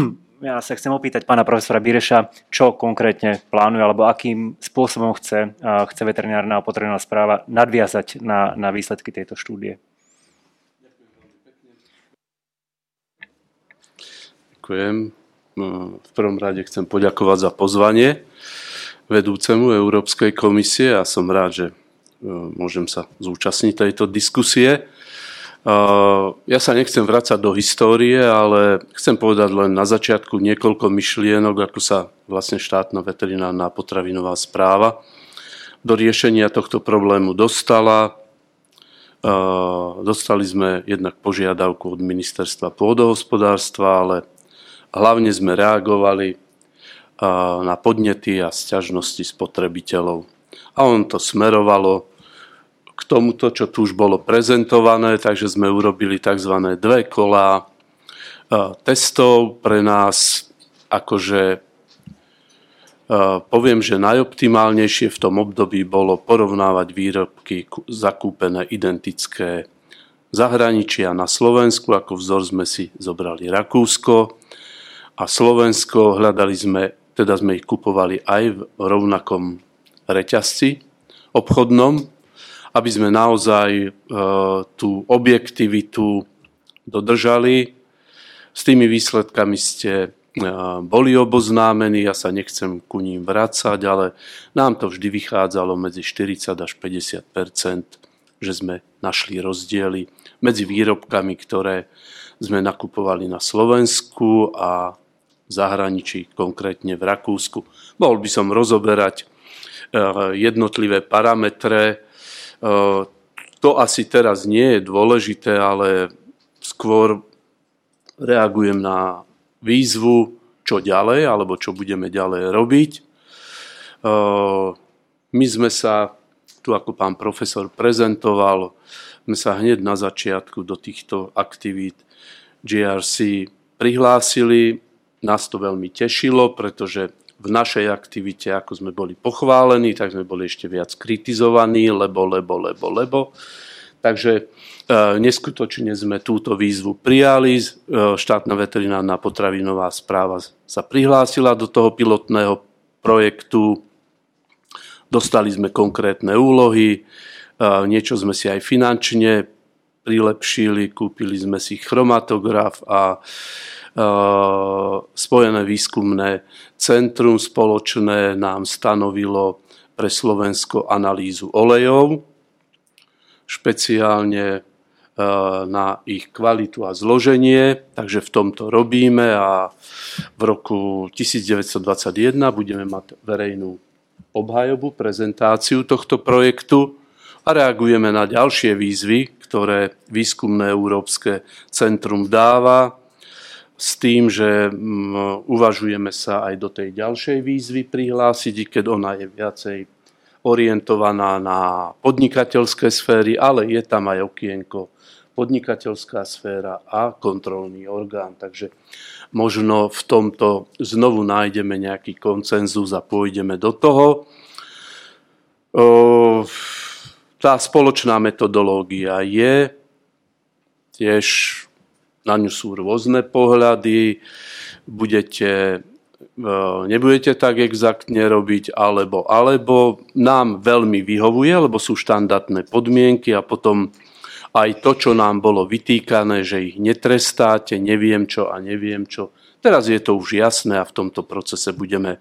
ja sa chcem opýtať pána profesora Bireša, čo konkrétne plánuje, alebo akým spôsobom chce, chce veterinárna a správa nadviazať na, na výsledky tejto štúdie. Ďakujem. V prvom rade chcem poďakovať za pozvanie vedúcemu Európskej komisie a som rád, že e, môžem sa zúčastniť tejto diskusie. E, ja sa nechcem vrácať do histórie, ale chcem povedať len na začiatku niekoľko myšlienok, ako sa vlastne štátna veterinárna potravinová správa do riešenia tohto problému dostala. E, dostali sme jednak požiadavku od ministerstva pôdohospodárstva, ale hlavne sme reagovali na podnety a sťažnosti spotrebiteľov. A on to smerovalo k tomuto, čo tu už bolo prezentované, takže sme urobili tzv. dve kolá testov pre nás, akože poviem, že najoptimálnejšie v tom období bolo porovnávať výrobky zakúpené identické zahraničia na Slovensku, ako vzor sme si zobrali Rakúsko a Slovensko, hľadali sme teda sme ich kupovali aj v rovnakom reťazci obchodnom, aby sme naozaj e, tú objektivitu dodržali. S tými výsledkami ste e, boli oboznámení, ja sa nechcem ku ním vrácať, ale nám to vždy vychádzalo medzi 40 až 50% že sme našli rozdiely medzi výrobkami, ktoré sme nakupovali na Slovensku a zahraničí, konkrétne v Rakúsku. Mohol by som rozoberať e, jednotlivé parametre. E, to asi teraz nie je dôležité, ale skôr reagujem na výzvu, čo ďalej, alebo čo budeme ďalej robiť. E, my sme sa, tu ako pán profesor prezentoval, sme sa hneď na začiatku do týchto aktivít GRC prihlásili nás to veľmi tešilo, pretože v našej aktivite, ako sme boli pochválení, tak sme boli ešte viac kritizovaní, lebo, lebo, lebo, lebo. Takže e, neskutočne sme túto výzvu prijali. E, štátna veterinárna potravinová správa sa prihlásila do toho pilotného projektu. Dostali sme konkrétne úlohy, e, niečo sme si aj finančne prilepšili, kúpili sme si chromatograf a Spojené výskumné centrum spoločné nám stanovilo pre Slovensko analýzu olejov, špeciálne eh, na ich kvalitu a zloženie, takže v tomto robíme a v roku 1921 budeme mať verejnú obhajobu, prezentáciu tohto projektu a reagujeme na ďalšie výzvy, ktoré Výskumné Európske centrum dáva s tým, že mm, uvažujeme sa aj do tej ďalšej výzvy prihlásiť, keď ona je viacej orientovaná na podnikateľské sféry, ale je tam aj okienko podnikateľská sféra a kontrolný orgán. Takže možno v tomto znovu nájdeme nejaký koncenzus a pôjdeme do toho. Tá spoločná metodológia je, tiež na ňu sú rôzne pohľady, budete E, nebudete tak exaktne robiť, alebo, alebo nám veľmi vyhovuje, lebo sú štandardné podmienky a potom aj to, čo nám bolo vytýkané, že ich netrestáte, neviem čo a neviem čo. Teraz je to už jasné a v tomto procese budeme e,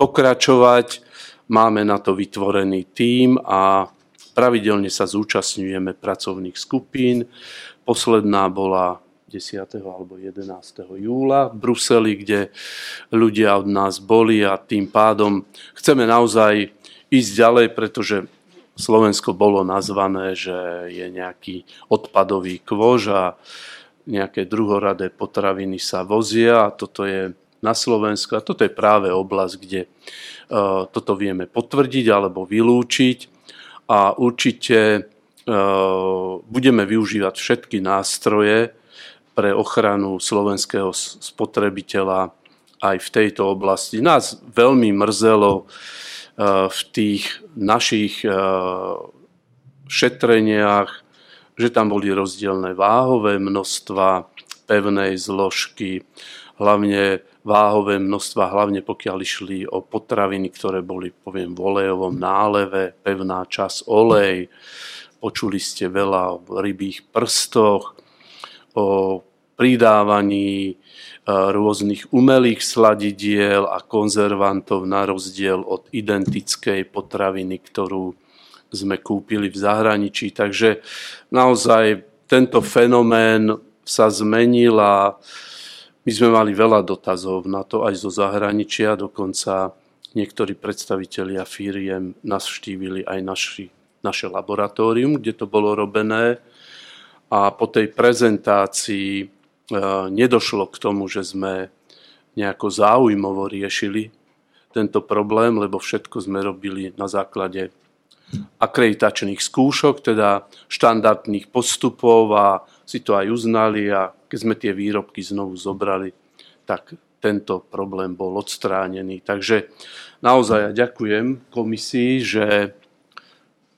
pokračovať. Máme na to vytvorený tím a pravidelne sa zúčastňujeme pracovných skupín. Posledná bola 10. alebo 11. júla v Bruseli, kde ľudia od nás boli a tým pádom chceme naozaj ísť ďalej, pretože Slovensko bolo nazvané, že je nejaký odpadový kvož a nejaké druhoradé potraviny sa vozia a toto je na Slovensku a toto je práve oblasť, kde e, toto vieme potvrdiť alebo vylúčiť a určite budeme využívať všetky nástroje, pre ochranu slovenského spotrebiteľa aj v tejto oblasti. Nás veľmi mrzelo eh, v tých našich eh, šetreniach, že tam boli rozdielne váhové množstva pevnej zložky, hlavne váhové množstva, hlavne pokiaľ išli o potraviny, ktoré boli, poviem, v olejovom náleve, pevná čas olej. Počuli ste veľa o rybých prstoch, o pridávaní e, rôznych umelých sladidiel a konzervantov na rozdiel od identickej potraviny, ktorú sme kúpili v zahraničí. Takže naozaj tento fenomén sa zmenil a my sme mali veľa dotazov na to aj zo zahraničia, dokonca niektorí predstavitelia firiem navštívili aj naši, naše laboratórium, kde to bolo robené a po tej prezentácii e, nedošlo k tomu, že sme nejako záujmovo riešili tento problém, lebo všetko sme robili na základe akreditačných skúšok, teda štandardných postupov a si to aj uznali a keď sme tie výrobky znovu zobrali, tak tento problém bol odstránený. Takže naozaj ja ďakujem komisii, že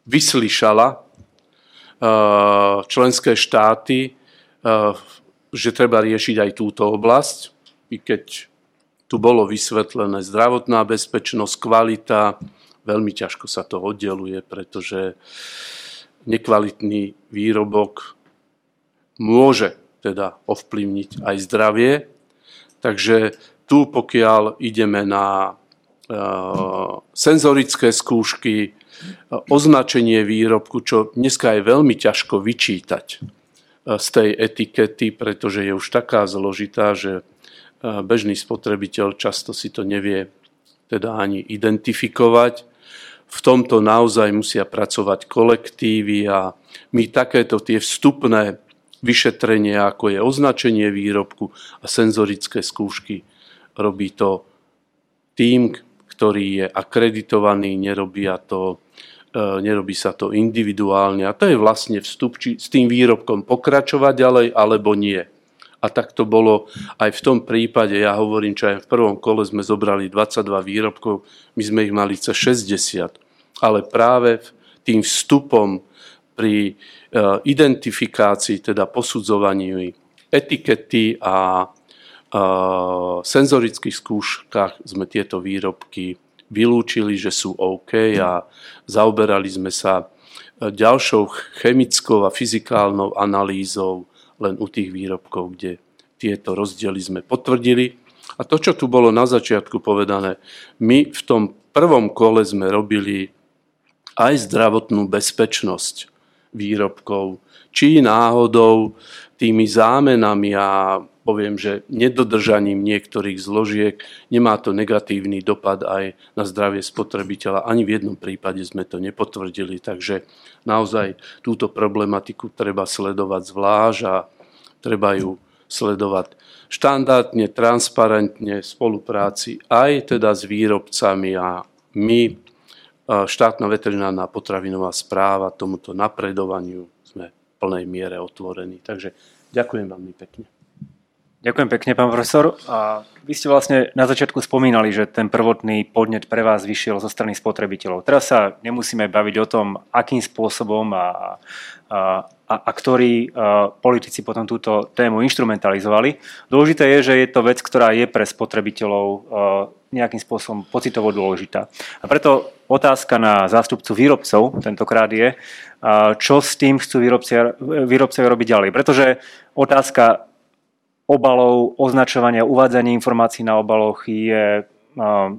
vyslyšala Eh, členské štáty, eh, že treba riešiť aj túto oblasť, i keď tu bolo vysvetlené zdravotná bezpečnosť, kvalita, veľmi ťažko sa to oddeluje, pretože nekvalitný výrobok môže teda ovplyvniť aj zdravie. Takže tu, pokiaľ ideme na eh, senzorické skúšky, označenie výrobku, čo dneska je veľmi ťažko vyčítať e, z tej etikety, pretože je už taká zložitá, že e, bežný spotrebiteľ často si to nevie teda ani identifikovať. V tomto naozaj musia pracovať kolektívy a my takéto tie vstupné vyšetrenie, ako je označenie výrobku a senzorické skúšky, robí to tým, ktorý je akreditovaný, nerobia to E, nerobí sa to individuálne a to je vlastne vstup, či s tým výrobkom pokračovať ďalej alebo nie. A tak to bolo aj v tom prípade, ja hovorím, čo aj v prvom kole sme zobrali 22 výrobkov, my sme ich mali cez 60. Ale práve tým vstupom pri e, identifikácii, teda posudzovaní etikety a senzorických skúškach sme tieto výrobky vylúčili, že sú OK a zaoberali sme sa e, ďalšou chemickou a fyzikálnou analýzou len u tých výrobkov, kde tieto rozdiely sme potvrdili. A to, čo tu bolo na začiatku povedané, my v tom prvom kole sme robili aj zdravotnú bezpečnosť výrobkov, či náhodou tými zámenami a poviem, že nedodržaním niektorých zložiek nemá to negatívny dopad aj na zdravie spotrebiteľa. Ani v jednom prípade sme to nepotvrdili, takže naozaj túto problematiku treba sledovať zvlášť a treba ju sledovať štandardne, transparentne v spolupráci aj teda s výrobcami a my, štátna veterinárna potravinová správa, tomuto napredovaniu sme plnej miere otvorený. Takže ďakujem veľmi pekne. Ďakujem pekne, pán profesor. A vy ste vlastne na začiatku spomínali, že ten prvotný podnet pre vás vyšiel zo strany spotrebiteľov. Teraz sa nemusíme baviť o tom, akým spôsobom a, a, a, a ktorí a, politici potom túto tému instrumentalizovali. Dôležité je, že je to vec, ktorá je pre spotrebiteľov a, nejakým spôsobom pocitovo dôležitá. A preto otázka na zástupcu výrobcov tentokrát je, čo s tým chcú výrobcovia robiť ďalej. Pretože otázka obalov, označovania, uvádzania informácií na obaloch je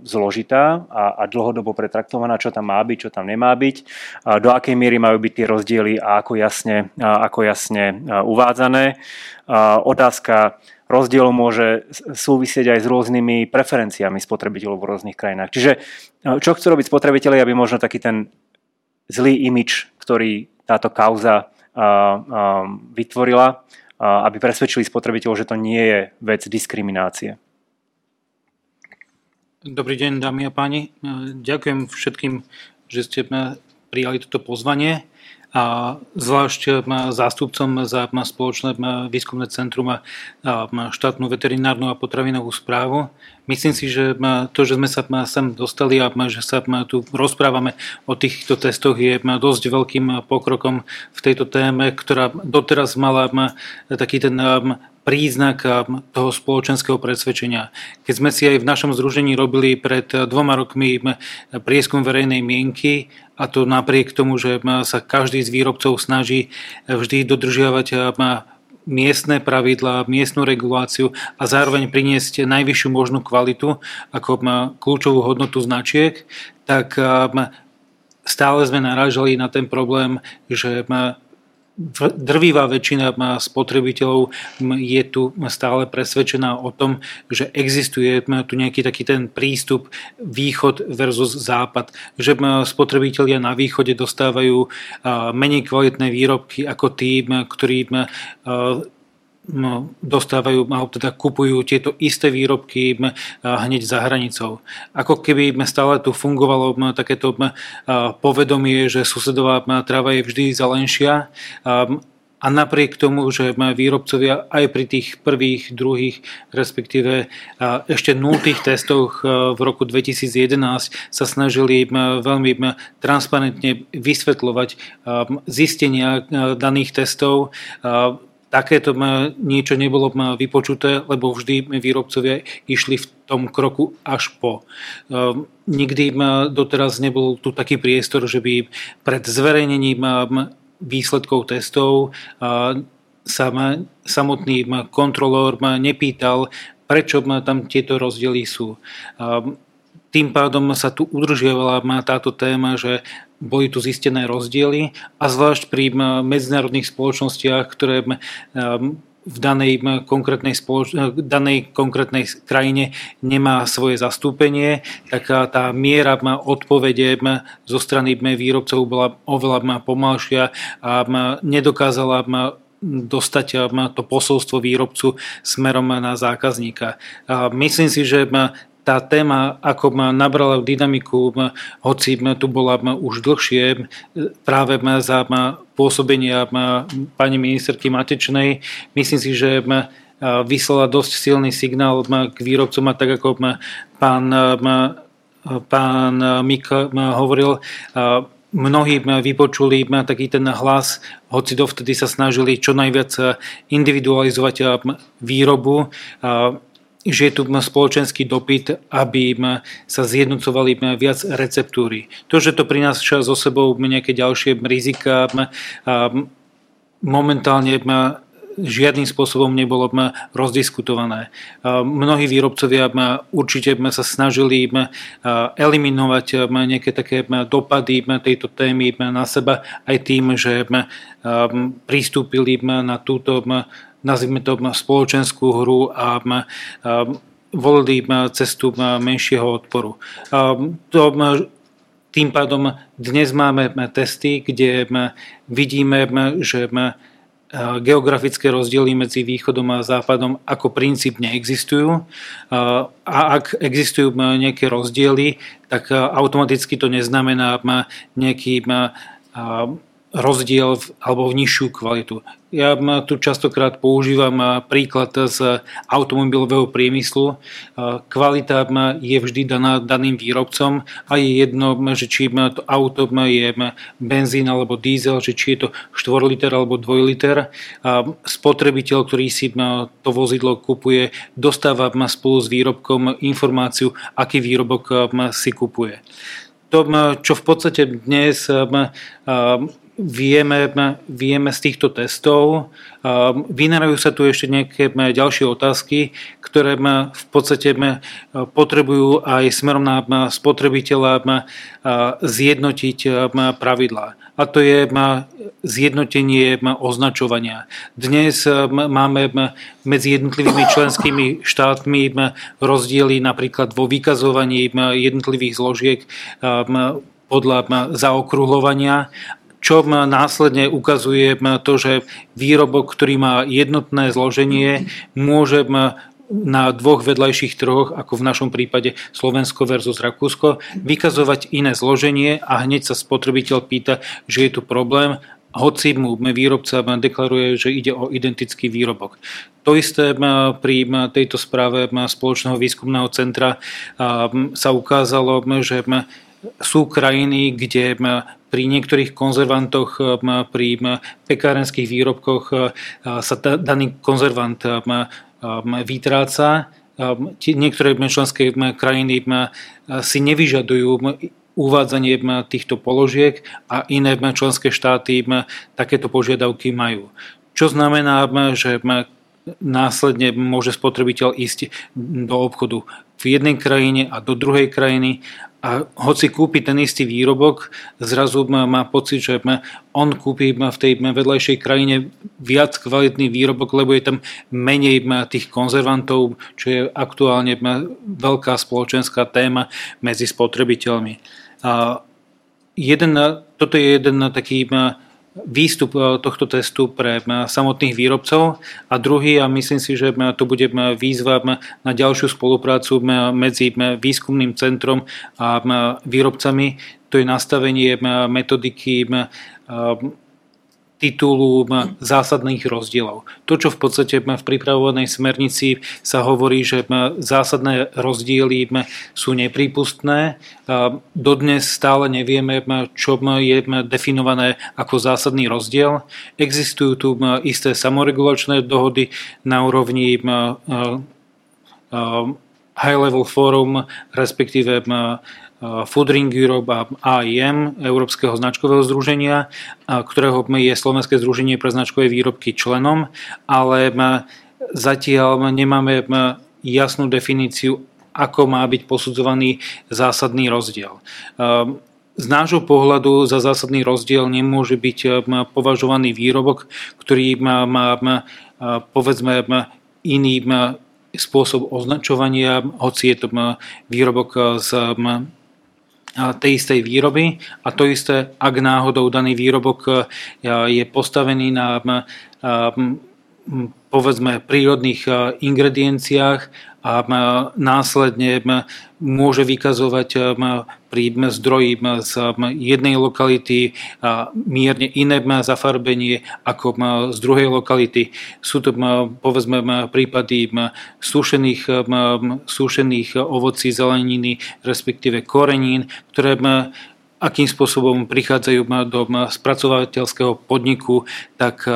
zložitá a, a dlhodobo pretraktovaná, čo tam má byť, čo tam nemá byť, a do akej miery majú byť tie rozdiely a ako jasne, a ako jasne uvádzané. A otázka rozdielu môže súvisieť aj s rôznymi preferenciami spotrebiteľov v rôznych krajinách. Čiže čo chcú robiť spotrebitelia, aby možno taký ten zlý imič, ktorý táto kauza vytvorila, aby presvedčili spotrebiteľov, že to nie je vec diskriminácie. Dobrý deň, dámy a páni. Ďakujem všetkým, že ste prijali toto pozvanie a zvlášť zástupcom za spoločné výskumné centrum a štátnu veterinárnu a potravinovú správu. Myslím si, že to, že sme sa sem dostali a že sa tu rozprávame o týchto testoch je dosť veľkým pokrokom v tejto téme, ktorá doteraz mala taký ten príznak toho spoločenského presvedčenia. Keď sme si aj v našom združení robili pred dvoma rokmi prieskum verejnej mienky, a to napriek tomu, že sa každý z výrobcov snaží vždy dodržiavať miestne pravidlá, miestnu reguláciu a zároveň priniesť najvyššiu možnú kvalitu ako kľúčovú hodnotu značiek, tak stále sme narážali na ten problém, že drvivá väčšina spotrebiteľov je tu stále presvedčená o tom, že existuje tu nejaký taký ten prístup východ versus západ, že spotrebitelia na východe dostávajú menej kvalitné výrobky ako tí, ktorí No, dostávajú, alebo teda kupujú tieto isté výrobky hneď za hranicou. Ako keby stále tu fungovalo takéto povedomie, že susedová tráva je vždy zelenšia a napriek tomu, že výrobcovia aj pri tých prvých, druhých, respektíve ešte nultých testoch v roku 2011 sa snažili veľmi transparentne vysvetľovať zistenia daných testov, takéto niečo nebolo vypočuté, lebo vždy výrobcovia išli v tom kroku až po. Ehm, nikdy doteraz nebol tu taký priestor, že by pred zverejnením výsledkov testov sa samotný kontrolór nepýtal, prečo tam tieto rozdiely sú. Tým pádom sa tu udržiavala táto téma, že boli tu zistené rozdiely a zvlášť pri medzinárodných spoločnostiach, ktoré v danej konkrétnej, spoloč- danej konkrétnej krajine nemá svoje zastúpenie, tak tá miera odpovede zo strany výrobcov bola oveľa pomalšia a nedokázala dostať to posolstvo výrobcu smerom na zákazníka. Myslím si, že tá téma, ako ma nabrala dynamiku, hoci tu bola už dlhšie, práve za pôsobenia pani ministerky Matečnej, myslím si, že vyslala dosť silný signál k výrobcom a tak ako pán, pán Mika hovoril, mnohí vypočuli taký ten hlas, hoci dovtedy sa snažili čo najviac individualizovať výrobu že je tu spoločenský dopyt, aby sa zjednocovali viac receptúry. To, že to prináša so sebou nejaké ďalšie rizika, momentálne žiadnym spôsobom nebolo rozdiskutované. Mnohí výrobcovia určite sa snažili eliminovať nejaké také dopady tejto témy na seba aj tým, že pristúpili na túto nazvime to spoločenskú hru a volili cestu menšieho odporu. To, tým pádom dnes máme testy, kde vidíme, že geografické rozdiely medzi východom a západom ako princíp neexistujú. A ak existujú nejaké rozdiely, tak automaticky to neznamená nejaký rozdiel alebo v nižšiu kvalitu. Ja tu častokrát používam príklad z automobilového priemyslu. Kvalita je vždy daná daným výrobcom a je jedno, že či to auto je benzín alebo diesel, že či je to 4 liter alebo 2 liter. Spotrebiteľ, ktorý si to vozidlo kupuje, dostáva spolu s výrobkom informáciu, aký výrobok si kupuje. To, čo v podstate dnes vieme, vieme z týchto testov. Vynárajú sa tu ešte nejaké ďalšie otázky, ktoré v podstate potrebujú aj smerom na spotrebiteľa zjednotiť pravidlá. A to je zjednotenie označovania. Dnes máme medzi jednotlivými členskými štátmi rozdiely napríklad vo vykazovaní jednotlivých zložiek podľa zaokrúhľovania čo následne ukazuje to, že výrobok, ktorý má jednotné zloženie, môže na dvoch vedľajších trhoch, ako v našom prípade Slovensko versus Rakúsko, vykazovať iné zloženie a hneď sa spotrebiteľ pýta, že je tu problém, hoci mu výrobca deklaruje, že ide o identický výrobok. To isté pri tejto správe spoločného výskumného centra sa ukázalo, že sú krajiny, kde pri niektorých konzervantoch, pri pekárenských výrobkoch sa daný konzervant vytráca. Niektoré členské krajiny si nevyžadujú uvádzanie týchto položiek a iné členské štáty takéto požiadavky majú. Čo znamená, že následne môže spotrebiteľ ísť do obchodu v jednej krajine a do druhej krajiny a hoci kúpi ten istý výrobok, zrazu má, má pocit, že on kúpi v tej vedľajšej krajine viac kvalitný výrobok, lebo je tam menej tých konzervantov, čo je aktuálne veľká spoločenská téma medzi spotrebiteľmi. A jeden, toto je jeden taký výstup e, tohto testu pre e, samotných výrobcov. A druhý, a myslím si, že to bude výzva na ďalšiu spoluprácu medzi výskumným centrom a výrobcami, to je nastavenie metodiky titulu zásadných rozdielov. To, čo v podstate v pripravovanej smernici sa hovorí, že zásadné rozdiely sú neprípustné, dodnes stále nevieme, čo je definované ako zásadný rozdiel. Existujú tu isté samoregulačné dohody na úrovni High Level Forum, respektíve Food Ring Europe a AIM, Európskeho značkového združenia, ktorého je Slovenské združenie pre značkové výrobky členom, ale zatiaľ nemáme jasnú definíciu, ako má byť posudzovaný zásadný rozdiel. Z nášho pohľadu za zásadný rozdiel nemôže byť považovaný výrobok, ktorý má, má povedzme iný spôsob označovania, hoci je to výrobok z tej istej výroby. A to isté, ak náhodou daný výrobok e, je postavený na povedzme prírodných e, ingredienciách a následne môže vykazovať pri zdroji z jednej lokality mierne iné zafarbenie ako z druhej lokality. Sú to povedzme prípady sušených, sušených ovocí, zeleniny, respektíve korenín, ktoré akým spôsobom prichádzajú do spracovateľského podniku, tak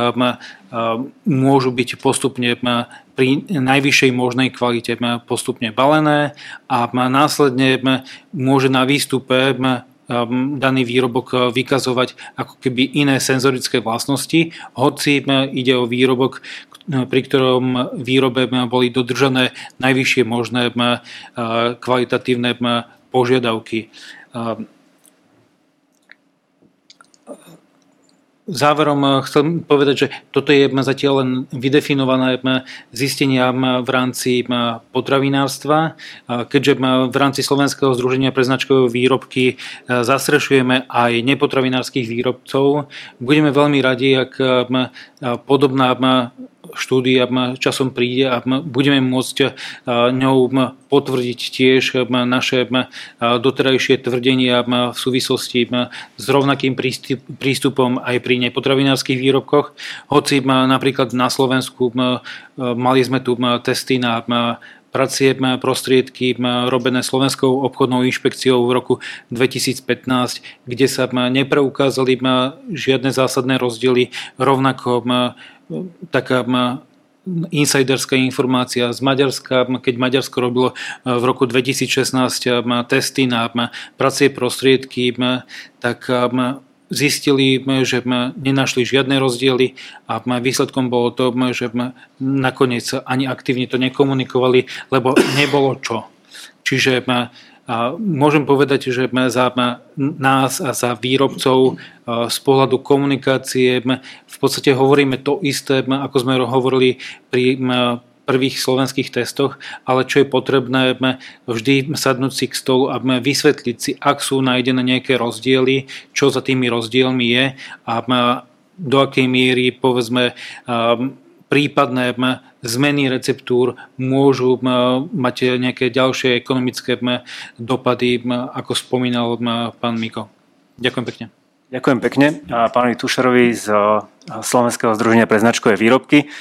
môžu byť postupne pri najvyššej možnej kvalite postupne balené a následne môže na výstupe daný výrobok vykazovať ako keby iné senzorické vlastnosti, hoci ide o výrobok, pri ktorom výrobe boli dodržané najvyššie možné kvalitatívne požiadavky. Záverom eh, chcem povedať, že toto je zatiaľ len vydefinované zistenia v rámci potravinárstva. Keďže v rámci Slovenského združenia pre značkové výrobky eh, zastrešujeme aj nepotravinárskych výrobcov, budeme veľmi radi, ak podobná štúdia časom príde a budeme môcť ňou potvrdiť tiež naše doterajšie tvrdenia v súvislosti s rovnakým prístupom aj pri nepotravinárskych výrobkoch. Hoci napríklad na Slovensku mali sme tu testy na pracie prostriedky robené Slovenskou obchodnou inšpekciou v roku 2015, kde sa nepreukázali žiadne zásadné rozdiely. Rovnako taká insiderská informácia z Maďarska, keď Maďarsko robilo v roku 2016 testy na pracie prostriedky, tak zistili, že nenašli žiadne rozdiely a výsledkom bolo to, že nakoniec ani aktívne to nekomunikovali, lebo nebolo čo. Čiže môžem povedať, že za nás a za výrobcov z pohľadu komunikácie v podstate hovoríme to isté, ako sme hovorili pri prvých slovenských testoch, ale čo je potrebné, vždy sadnúť si k stolu a vysvetliť si, ak sú nájdené nejaké rozdiely, čo za tými rozdielmi je a do akej miery, povedzme, prípadné zmeny receptúr môžu mať nejaké ďalšie ekonomické dopady, ako spomínal pán Miko. Ďakujem pekne. Ďakujem pekne pánovi Tušerovi z Slovenského združenia pre značkové výrobky.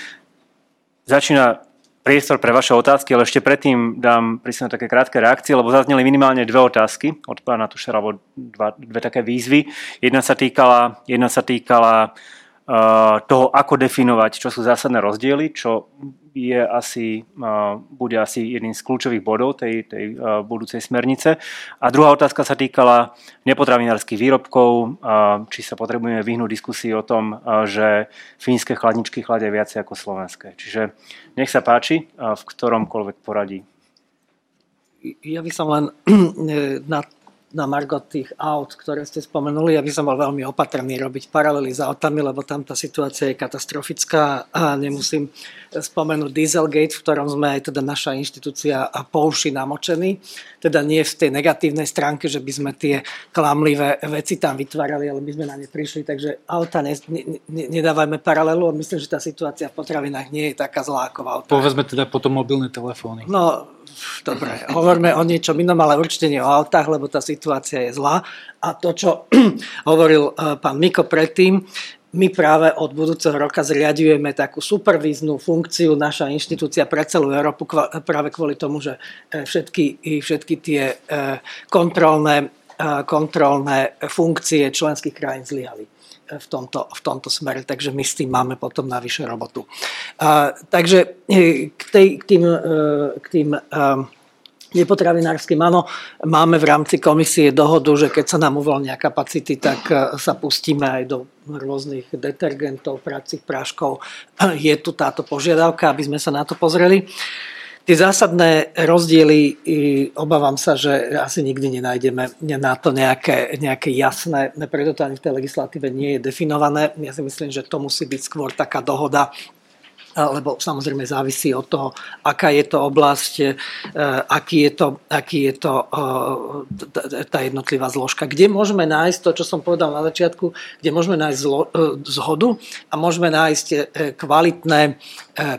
Začína priestor pre vaše otázky, ale ešte predtým dám prísne také krátke reakcie, lebo zazneli minimálne dve otázky od pána Tušera, alebo dva, dve také výzvy. Jedna sa týkala, jedna sa týkala toho, ako definovať, čo sú zásadné rozdiely, čo je asi, bude asi jedným z kľúčových bodov tej, tej budúcej smernice. A druhá otázka sa týkala nepotravinárskych výrobkov, či sa potrebujeme vyhnúť diskusii o tom, že fínske chladničky chladia viacej ako slovenské. Čiže nech sa páči, v ktoromkoľvek poradí. Ja by som len na na margot tých aut, ktoré ste spomenuli, ja by som bol veľmi opatrný robiť paralely s autami, lebo tam tá situácia je katastrofická a nemusím spomenúť Dieselgate, v ktorom sme aj teda naša inštitúcia a pouši namočení. Teda nie v tej negatívnej stránke, že by sme tie klamlivé veci tam vytvárali, ale by sme na ne prišli. Takže auta ne, ne, ne, nedávajme paralelu a myslím, že tá situácia v potravinách nie je taká zlá ako v autách. Povedzme teda potom mobilné telefóny. No, dobre, hovoríme o niečom inom, ale určite nie o autách, lebo tá situácia je zlá. A to, čo hovoril e, pán Miko predtým, my práve od budúceho roka zriadujeme takú supervíznú funkciu, naša inštitúcia pre celú Európu, práve kvôli tomu, že e, všetky, všetky tie e, kontrolné, kontrolné funkcie členských krajín zlyhali v tomto, v tomto smere, takže my s tým máme potom navyše robotu. A, takže e, k, tej, k tým, e, k tým um, nepotravinárskym, áno, máme v rámci komisie dohodu, že keď sa nám uvoľnia kapacity, tak sa pustíme aj do rôznych detergentov, pracích práškov. Je tu táto požiadavka, aby sme sa na to pozreli. Tie zásadné rozdiely, obávam sa, že asi nikdy nenájdeme na to nejaké, nejaké jasné, preto to ani v tej legislatíve nie je definované. Ja si myslím, že to musí byť skôr taká dohoda lebo samozrejme závisí od toho, aká je to oblasť, e, aký je to, aký je to e, tá jednotlivá zložka. Kde môžeme nájsť to, čo som povedal na začiatku, kde môžeme nájsť zlo, e, zhodu a môžeme nájsť kvalitné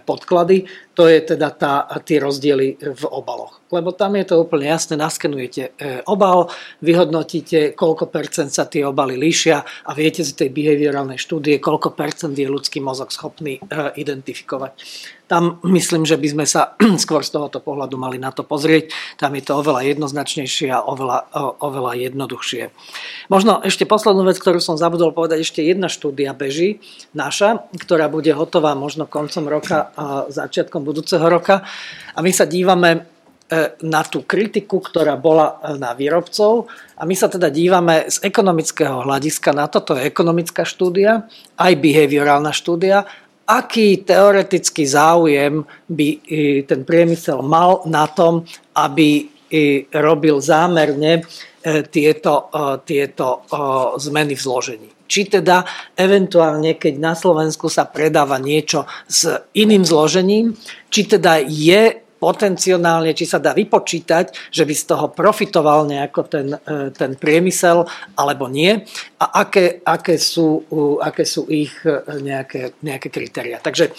podklady, to je teda tá, tie rozdiely v obaloch. Lebo tam je to úplne jasné, naskenujete obal, vyhodnotíte, koľko percent sa tie obaly líšia a viete z tej behaviorálnej štúdie, koľko percent je ľudský mozog schopný identifikovať. Tam myslím, že by sme sa skôr z tohoto pohľadu mali na to pozrieť. Tam je to oveľa jednoznačnejšie a oveľa, oveľa jednoduchšie. Možno ešte poslednú vec, ktorú som zabudol povedať, ešte jedna štúdia beží, naša, ktorá bude hotová možno koncom roka a začiatkom budúceho roka. A my sa dívame e, na tú kritiku, ktorá bola e, na výrobcov. A my sa teda dívame z ekonomického hľadiska na toto je ekonomická štúdia, aj behaviorálna štúdia aký teoretický záujem by e, ten priemysel mal na tom, aby e, robil zámerne e, tieto, tieto zmeny v zložení. Či teda eventuálne, keď na Slovensku sa predáva niečo s iným zložením, či teda je potenciálne, či sa dá vypočítať, že by z toho profitoval nejako ten, e, ten priemysel, alebo nie, a aké, aké, sú, aké sú ich nejaké, nejaké kritéria. Takže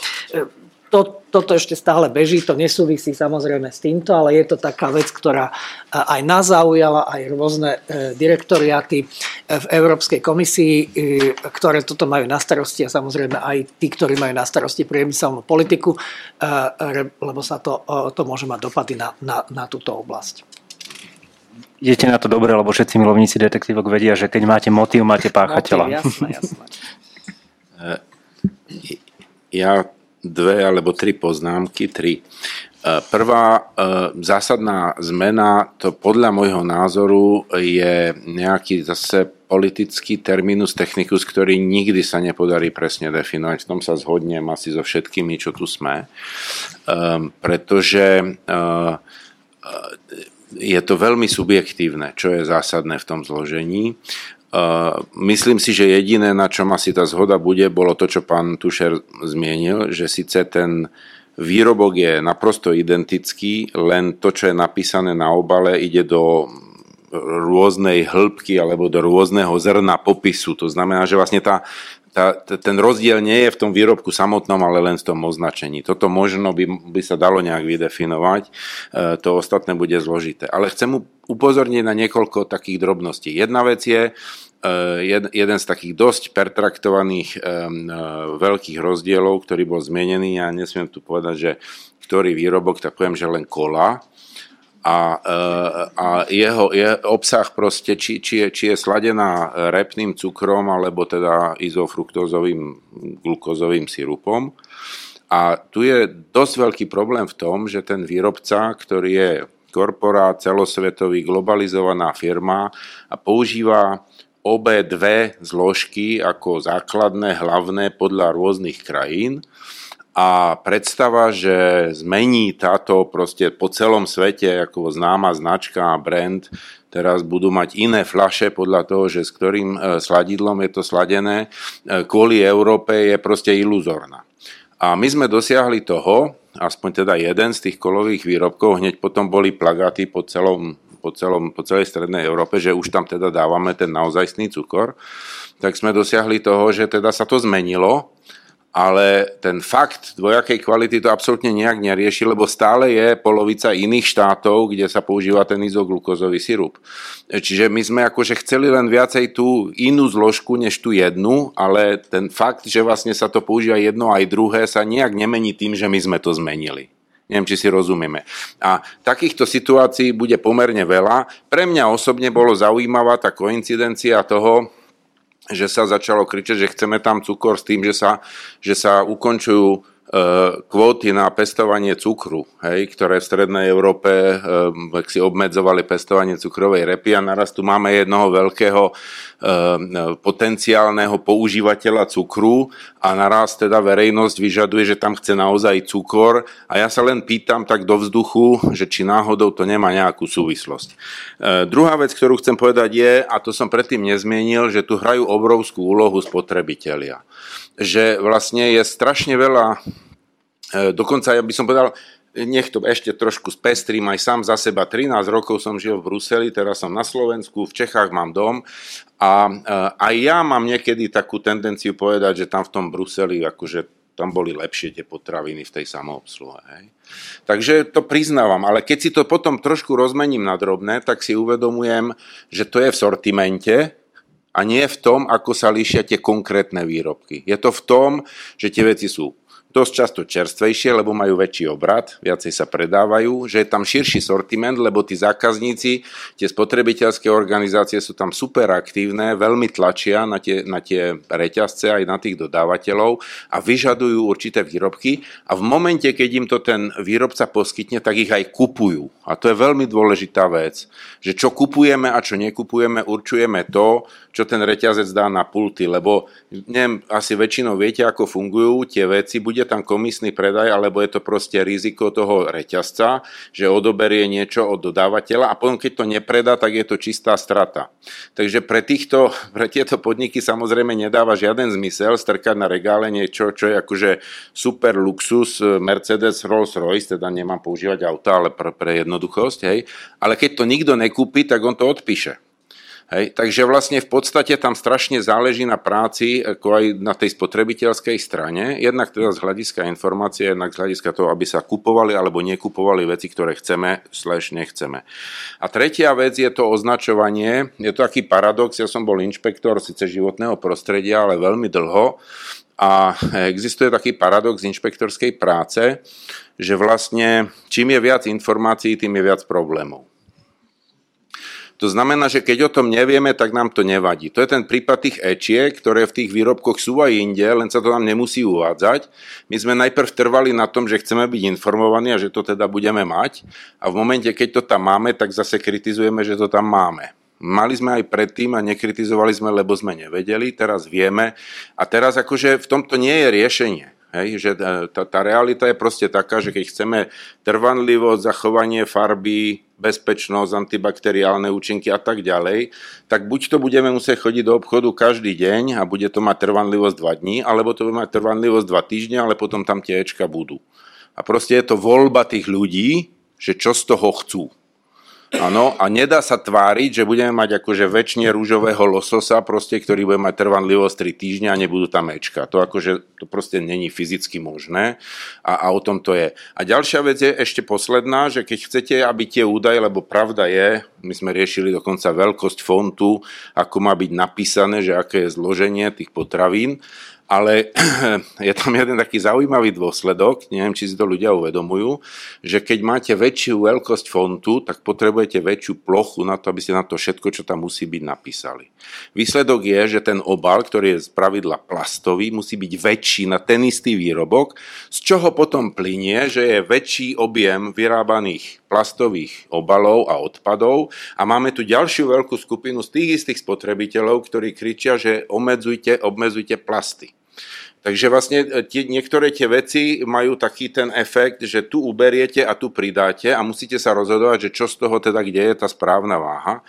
to, toto ešte stále beží, to nesúvisí samozrejme s týmto, ale je to taká vec, ktorá aj nás zaujala, aj rôzne e, direktoriáty e, v Európskej komisii, e, ktoré toto majú na starosti a samozrejme aj tí, ktorí majú na starosti priemyselnú politiku, lebo sa to, to môže mať dopady na, na, na túto oblasť. Idete na to dobre, lebo všetci milovníci detektívok vedia, že keď máte motív, máte páchateľa. Motív, jasné, jasné. Ja dve alebo tri poznámky, tri. E, prvá e, zásadná zmena, to podľa môjho názoru je nejaký zase politický terminus technicus, ktorý nikdy sa nepodarí presne definovať. V tom sa zhodnem asi so všetkými, čo tu sme. E, pretože je to veľmi subjektívne, čo je zásadné v tom zložení. Myslím si, že jediné, na čom asi tá zhoda bude, bolo to, čo pán Tušer zmienil, že síce ten výrobok je naprosto identický, len to, čo je napísané na obale, ide do rôznej hĺbky alebo do rôzneho zrna popisu. To znamená, že vlastne tá, tá, ten rozdiel nie je v tom výrobku samotnom, ale len v tom označení. Toto možno by, by sa dalo nejak vydefinovať, e, to ostatné bude zložité. Ale chcem upozorniť na niekoľko takých drobností. Jedna vec je, e, jeden z takých dosť pertraktovaných e, veľkých rozdielov, ktorý bol zmienený, ja nesmiem tu povedať, že ktorý výrobok, tak poviem, že len kola, a, e, a jeho, je obsah proste, či, či, je, či je sladená repným cukrom alebo teda izofruktózovým glukózovým sirupom. A tu je dosť veľký problém v tom, že ten výrobca, ktorý je korporát, celosvetový, globalizovaná firma a používa obe dve zložky ako základné, hlavné podľa rôznych krajín a predstava, že zmení táto proste po celom svete ako známa značka a brand, teraz budú mať iné flaše podľa toho, že s ktorým e, sladidlom je to sladené, e, kvôli Európe je proste iluzorná. A my sme dosiahli toho, aspoň teda jeden z tých kolových výrobkov, hneď potom boli plagáty po, celom, po, celom, po celej strednej Európe, že už tam teda dávame ten naozajstný cukor, tak sme dosiahli toho, že teda sa to zmenilo ale ten fakt dvojakej kvality to absolútne nejak nerieši, lebo stále je polovica iných štátov, kde sa používa ten izoglukózový sirup. Čiže my sme akože chceli len viacej tú inú zložku než tú jednu, ale ten fakt, že vlastne sa to používa jedno aj druhé, sa nejak nemení tým, že my sme to zmenili. Neviem, či si rozumieme. A takýchto situácií bude pomerne veľa. Pre mňa osobne bolo zaujímavá tá koincidencia toho, že sa začalo kričať, že chceme tam cukor s tým, že sa, že sa ukončujú kvóty na pestovanie cukru, hej, ktoré v strednej Európe e, si obmedzovali pestovanie cukrovej repy a naraz tu máme jednoho veľkého e, potenciálneho používateľa cukru a naraz teda verejnosť vyžaduje, že tam chce naozaj cukor a ja sa len pýtam tak do vzduchu, že či náhodou to nemá nejakú súvislosť. Druhá vec, ktorú chcem povedať je, a to som predtým nezmienil, že tu hrajú obrovskú úlohu spotrebitelia že vlastne je strašne veľa, dokonca ja by som povedal, nech to ešte trošku spestrím aj sám za seba. 13 rokov som žil v Bruseli, teraz som na Slovensku, v Čechách mám dom a e, aj ja mám niekedy takú tendenciu povedať, že tam v tom Bruseli akože tam boli lepšie tie potraviny v tej samoobsluhe. Hej. Takže to priznávam, ale keď si to potom trošku rozmením na drobné, tak si uvedomujem, že to je v sortimente, a nie v tom, ako sa líšia tie konkrétne výrobky. Je to v tom, že tie veci sú dosť často čerstvejšie, lebo majú väčší obrad, viacej sa predávajú, že je tam širší sortiment, lebo tí zákazníci, tie spotrebiteľské organizácie sú tam super aktívne, veľmi tlačia na tie, na tie reťazce aj na tých dodávateľov a vyžadujú určité výrobky a v momente, keď im to ten výrobca poskytne, tak ich aj kupujú. A to je veľmi dôležitá vec, že čo kupujeme a čo nekupujeme, určujeme to, čo ten reťazec dá na pulty, lebo neviem, asi väčšinou viete, ako fungujú tie veci, bude bude tam komisný predaj, alebo je to proste riziko toho reťazca, že odoberie niečo od dodávateľa a potom keď to nepredá, tak je to čistá strata. Takže pre, týchto, pre tieto podniky samozrejme nedáva žiaden zmysel strkať na regále niečo, čo je akože super luxus, Mercedes, Rolls Royce, teda nemám používať auta, ale pre, pre jednoduchosť, hej. Ale keď to nikto nekúpi, tak on to odpíše. Hej, takže vlastne v podstate tam strašne záleží na práci, ako aj na tej spotrebiteľskej strane, jednak teda z hľadiska informácie, jednak z hľadiska toho, aby sa kupovali alebo nekupovali veci, ktoré chceme, slash nechceme. A tretia vec je to označovanie. Je to taký paradox, ja som bol inšpektor síce životného prostredia, ale veľmi dlho a existuje taký paradox inšpektorskej práce, že vlastne čím je viac informácií, tým je viac problémov. To znamená, že keď o tom nevieme, tak nám to nevadí. To je ten prípad tých ečiek, ktoré v tých výrobkoch sú aj inde, len sa to nám nemusí uvádzať. My sme najprv trvali na tom, že chceme byť informovaní a že to teda budeme mať. A v momente, keď to tam máme, tak zase kritizujeme, že to tam máme. Mali sme aj predtým a nekritizovali sme, lebo sme nevedeli, teraz vieme. A teraz akože v tomto nie je riešenie. Hej, že e, tá, tá realita je proste taká, že keď chceme trvanlivosť, zachovanie farby, bezpečnosť, antibakteriálne účinky a tak ďalej, tak buď to budeme musieť chodiť do obchodu každý deň a bude to mať trvanlivosť 2 dní, alebo to bude mať trvanlivosť 2 týždne, ale potom tam tie Ečka budú. A proste je to voľba tých ľudí, že čo z toho chcú. Áno, a nedá sa tváriť, že budeme mať akože väčšine rúžového lososa, proste, ktorý bude mať trvanlivosť 3 týždňa a nebudú tam mečka. To akože, to proste není fyzicky možné a, a o tom to je. A ďalšia vec je ešte posledná, že keď chcete, aby tie údaje, lebo pravda je, my sme riešili dokonca veľkosť fontu, ako má byť napísané, že aké je zloženie tých potravín, ale je tam jeden taký zaujímavý dôsledok, neviem, či si to ľudia uvedomujú, že keď máte väčšiu veľkosť fontu, tak potrebujete väčšiu plochu na to, aby ste na to všetko, čo tam musí byť, napísali. Výsledok je, že ten obal, ktorý je z pravidla plastový, musí byť väčší na ten istý výrobok, z čoho potom plinie, že je väčší objem vyrábaných plastových obalov a odpadov a máme tu ďalšiu veľkú skupinu z tých istých spotrebiteľov, ktorí kričia, že obmedzujte, obmedzujte plasty. Takže vlastne e, tie, niektoré tie veci majú taký ten efekt, že tu uberiete a tu pridáte a musíte sa rozhodovať, že čo z toho teda, kde je tá správna váha.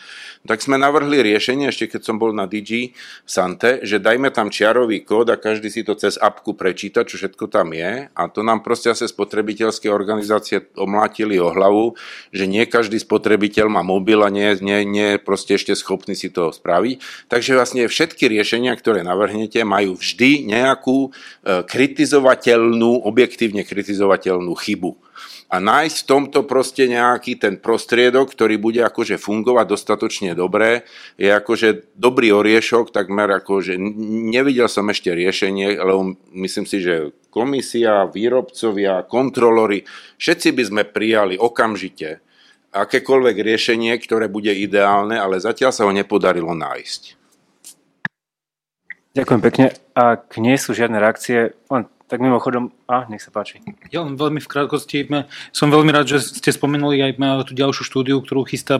Tak sme navrhli riešenie, ešte keď som bol na DG Sante, že dajme tam čiarový kód a každý si to cez apku prečíta, čo všetko tam je. A to nám proste asi spotrebiteľské organizácie omlátili o hlavu, že nie každý spotrebiteľ má mobil a nie, nie, nie proste ešte schopný si to spraviť. Takže vlastne všetky riešenia, ktoré navrhnete, majú vždy nejakú e, kritizovateľnú, objektívne kritizovateľnú chybu a nájsť v tomto proste nejaký ten prostriedok, ktorý bude akože fungovať dostatočne dobre, je akože dobrý oriešok, takmer akože nevidel som ešte riešenie, lebo myslím si, že komisia, výrobcovia, kontrolory, všetci by sme prijali okamžite akékoľvek riešenie, ktoré bude ideálne, ale zatiaľ sa ho nepodarilo nájsť. Ďakujem pekne. Ak nie sú žiadne reakcie, len tak mimochodom, a nech sa páči. Ja len veľmi v krátkosti, som veľmi rád, že ste spomenuli aj tú ďalšiu štúdiu, ktorú chystá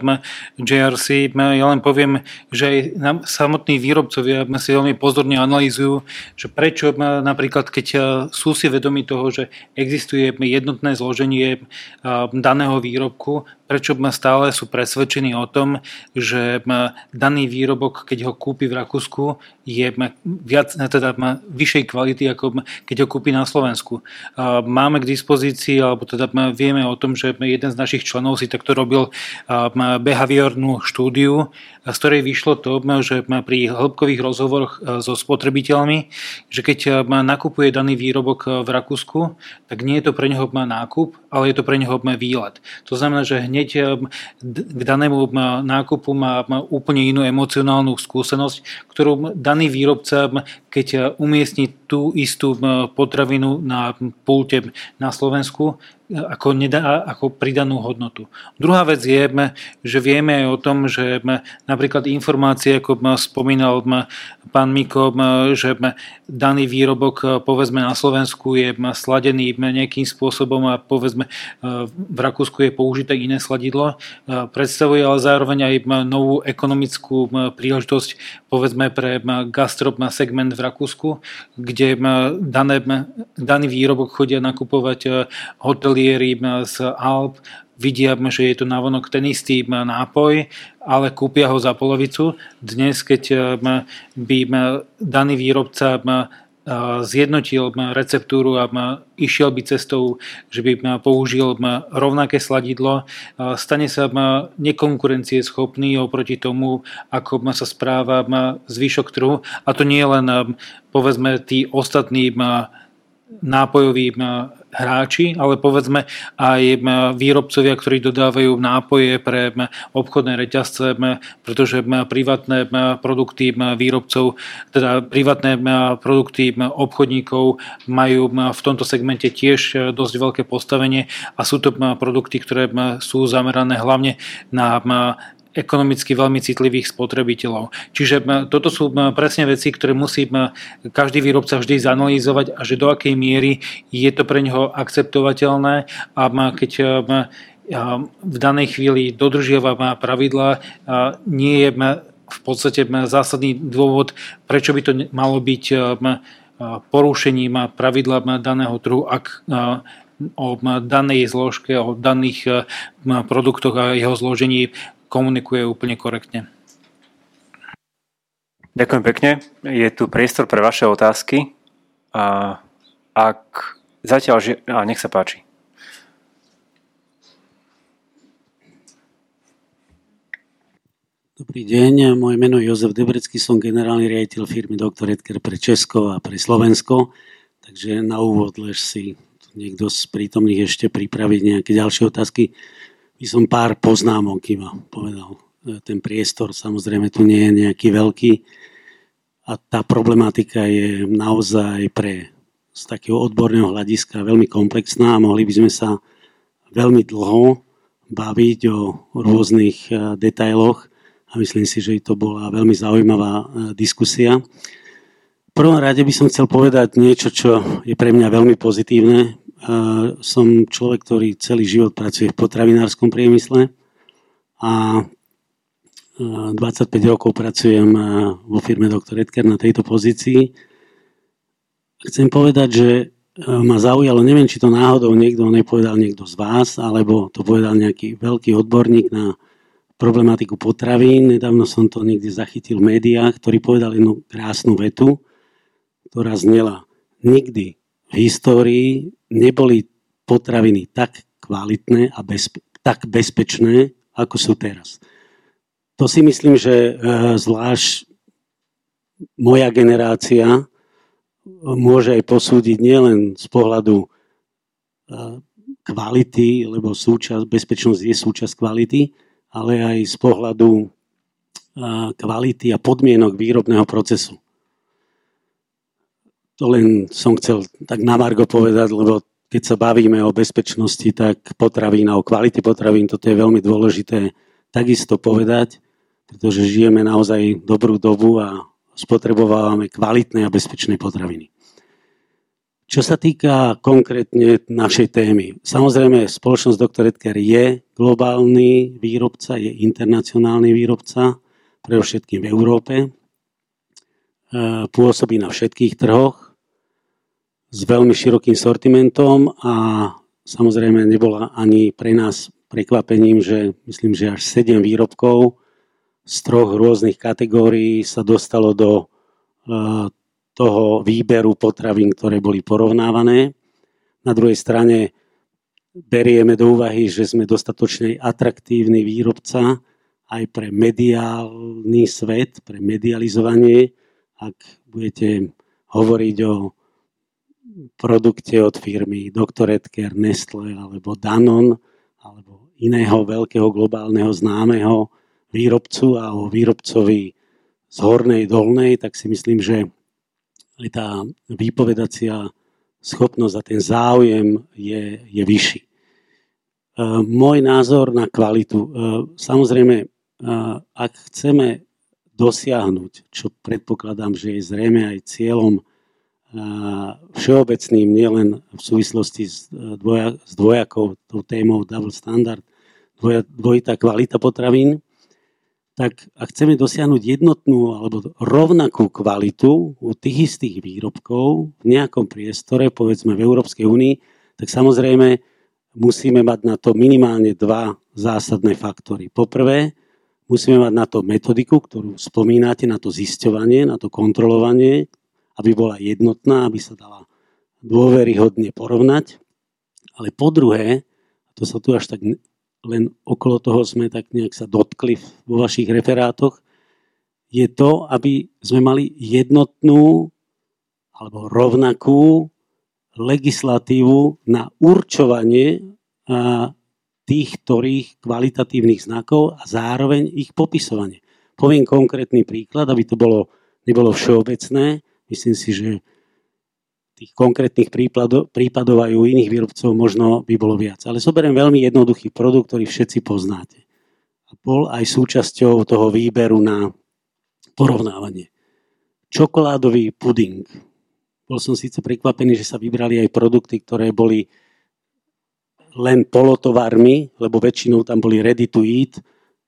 JRC. Ja len poviem, že aj samotní výrobcovia si veľmi pozorne analýzujú, že prečo napríklad, keď sú si vedomi toho, že existuje jednotné zloženie daného výrobku, prečo stále sú presvedčení o tom, že daný výrobok, keď ho kúpi v Rakúsku, je viac, teda vyššej kvality, ako keď ho kúpi na Slovensku. Máme k dispozícii, alebo teda vieme o tom, že jeden z našich členov si takto robil behaviornú štúdiu, z ktorej vyšlo to, že pri hĺbkových rozhovoroch so spotrebiteľmi, že keď nakupuje daný výrobok v Rakúsku, tak nie je to pre neho nákup, ale je to pre neho výlet. To znamená, že hneď hneď k danému nákupu má, úplne inú emocionálnu skúsenosť, ktorú daný výrobca, keď umiestni tú istú potravinu na pulte na Slovensku, ako, nedá, ako pridanú hodnotu. Druhá vec je, že vieme aj o tom, že napríklad informácie, ako spomínal pán Miko, že daný výrobok povedzme na Slovensku je sladený nejakým spôsobom a povedzme v Rakúsku je použité iné sladidlo, predstavuje ale zároveň aj novú ekonomickú príležitosť povedzme pre gastro segment v Rakúsku, kde dané, daný výrobok chodia nakupovať hotely ateliéry z Alp vidia, že je to navonok ten istý nápoj, ale kúpia ho za polovicu. Dnes, keď by daný výrobca zjednotil receptúru a išiel by cestou, že by použil rovnaké sladidlo, stane sa nekonkurencieschopný oproti tomu, ako sa správa zvyšok trhu. A to nie len povedzme tí ostatní nápojoví hráči, ale povedzme aj výrobcovia, ktorí dodávajú nápoje pre obchodné reťazce, pretože privátne produkty výrobcov, teda privátne produkty obchodníkov majú v tomto segmente tiež dosť veľké postavenie a sú to produkty, ktoré sú zamerané hlavne na ekonomicky veľmi citlivých spotrebiteľov. Čiže toto sú presne veci, ktoré musí každý výrobca vždy zanalýzovať a že do akej miery je to pre neho akceptovateľné a keď v danej chvíli dodržiava pravidla, nie je v podstate zásadný dôvod, prečo by to malo byť porušením pravidla daného trhu, ak o danej zložke, o daných produktoch a jeho zložení komunikuje úplne korektne. Ďakujem pekne. Je tu priestor pre vaše otázky. A ak zatiaľ... Ži- a nech sa páči. Dobrý deň, moje meno je Jozef Debrecký, som generálny riaditeľ firmy Dr. Edker pre Česko a pre Slovensko. Takže na úvod, lež si niekto z prítomných ešte pripraviť nejaké ďalšie otázky by som pár poznámok iba povedal. E, ten priestor samozrejme tu nie je nejaký veľký a tá problematika je naozaj pre z takého odborného hľadiska veľmi komplexná a mohli by sme sa veľmi dlho baviť o rôznych e, detailoch a myslím si, že to bola veľmi zaujímavá e, diskusia. V prvom rade by som chcel povedať niečo, čo je pre mňa veľmi pozitívne som človek, ktorý celý život pracuje v potravinárskom priemysle a 25 rokov pracujem vo firme Dr. Edker na tejto pozícii. Chcem povedať, že ma zaujalo, neviem, či to náhodou niekto nepovedal niekto z vás, alebo to povedal nejaký veľký odborník na problematiku potravín. Nedávno som to niekde zachytil v médiách, ktorý povedal jednu krásnu vetu, ktorá znela nikdy v histórii neboli potraviny tak kvalitné a bezpe- tak bezpečné, ako sú teraz. To si myslím, že e, zvlášť moja generácia e, môže aj posúdiť nielen z pohľadu e, kvality, lebo súčasť, bezpečnosť je súčasť kvality, ale aj z pohľadu kvality a podmienok výrobného procesu. To len som chcel tak na Margo povedať, lebo keď sa bavíme o bezpečnosti, tak potravín a o kvalite potravín, toto je veľmi dôležité takisto povedať, pretože žijeme naozaj dobrú dobu a spotrebovávame kvalitné a bezpečné potraviny. Čo sa týka konkrétne našej témy, samozrejme spoločnosť Dr. Edgar je globálny výrobca, je internacionálny výrobca, pre všetkým v Európe, E, pôsobí na všetkých trhoch s veľmi širokým sortimentom a samozrejme nebola ani pre nás prekvapením, že myslím, že až 7 výrobkov z troch rôznych kategórií sa dostalo do e, toho výberu potravín, ktoré boli porovnávané. Na druhej strane berieme do úvahy, že sme dostatočne atraktívny výrobca aj pre mediálny svet, pre medializovanie ak budete hovoriť o produkte od firmy Dr. Edker, Nestle alebo Danon alebo iného veľkého globálneho známeho výrobcu a o výrobcovi z hornej dolnej, tak si myslím, že aj tá výpovedacia schopnosť a ten záujem je, je vyšší. môj názor na kvalitu. Samozrejme, ak chceme dosiahnuť, čo predpokladám, že je zrejme aj cieľom všeobecným, nielen v súvislosti s, dvoja, s dvojakou tou témou double standard, dvoja, dvojitá kvalita potravín, tak ak chceme dosiahnuť jednotnú alebo rovnakú kvalitu u tých istých výrobkov v nejakom priestore, povedzme v Európskej únii, tak samozrejme musíme mať na to minimálne dva zásadné faktory. Poprvé, musíme mať na to metodiku, ktorú spomínate, na to zisťovanie, na to kontrolovanie, aby bola jednotná, aby sa dala dôveryhodne porovnať. Ale po druhé, to sa tu až tak len okolo toho sme tak nejak sa dotkli vo vašich referátoch, je to, aby sme mali jednotnú alebo rovnakú legislatívu na určovanie tých, ktorých kvalitatívnych znakov a zároveň ich popisovanie. Poviem konkrétny príklad, aby to bolo, nebolo všeobecné. Myslím si, že tých konkrétnych prípadov, prípadov aj u iných výrobcov možno by bolo viac. Ale zoberiem veľmi jednoduchý produkt, ktorý všetci poznáte. A bol aj súčasťou toho výberu na porovnávanie. Čokoládový puding. Bol som síce prekvapený, že sa vybrali aj produkty, ktoré boli len polotovarmi, lebo väčšinou tam boli ready to eat,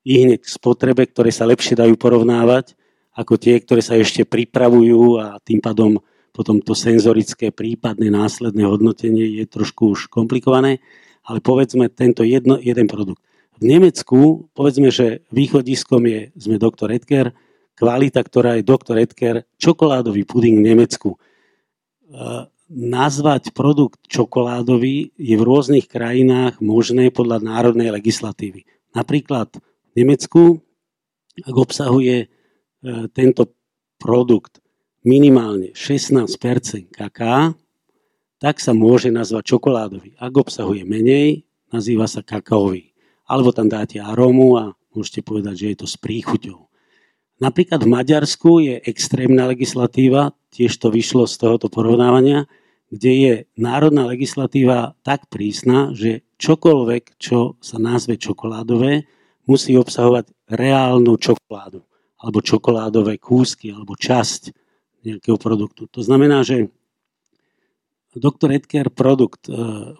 i hneď k spotrebe, ktoré sa lepšie dajú porovnávať, ako tie, ktoré sa ešte pripravujú a tým pádom potom to senzorické prípadné následné hodnotenie je trošku už komplikované, ale povedzme tento jedno, jeden produkt. V Nemecku, povedzme, že východiskom je, sme doktor Edker, kvalita, ktorá je doktor Edker, čokoládový puding v Nemecku. E, nazvať produkt čokoládový je v rôznych krajinách možné podľa národnej legislatívy. Napríklad v Nemecku, ak obsahuje tento produkt minimálne 16% kaká, tak sa môže nazvať čokoládový. Ak obsahuje menej, nazýva sa kakaový. Alebo tam dáte arómu a môžete povedať, že je to s príchuťou. Napríklad v Maďarsku je extrémna legislatíva, tiež to vyšlo z tohoto porovnávania, kde je národná legislatíva tak prísna, že čokoľvek, čo sa nazve čokoládové, musí obsahovať reálnu čokoládu, alebo čokoládové kúsky, alebo časť nejakého produktu. To znamená, že doktor Edker produkt e,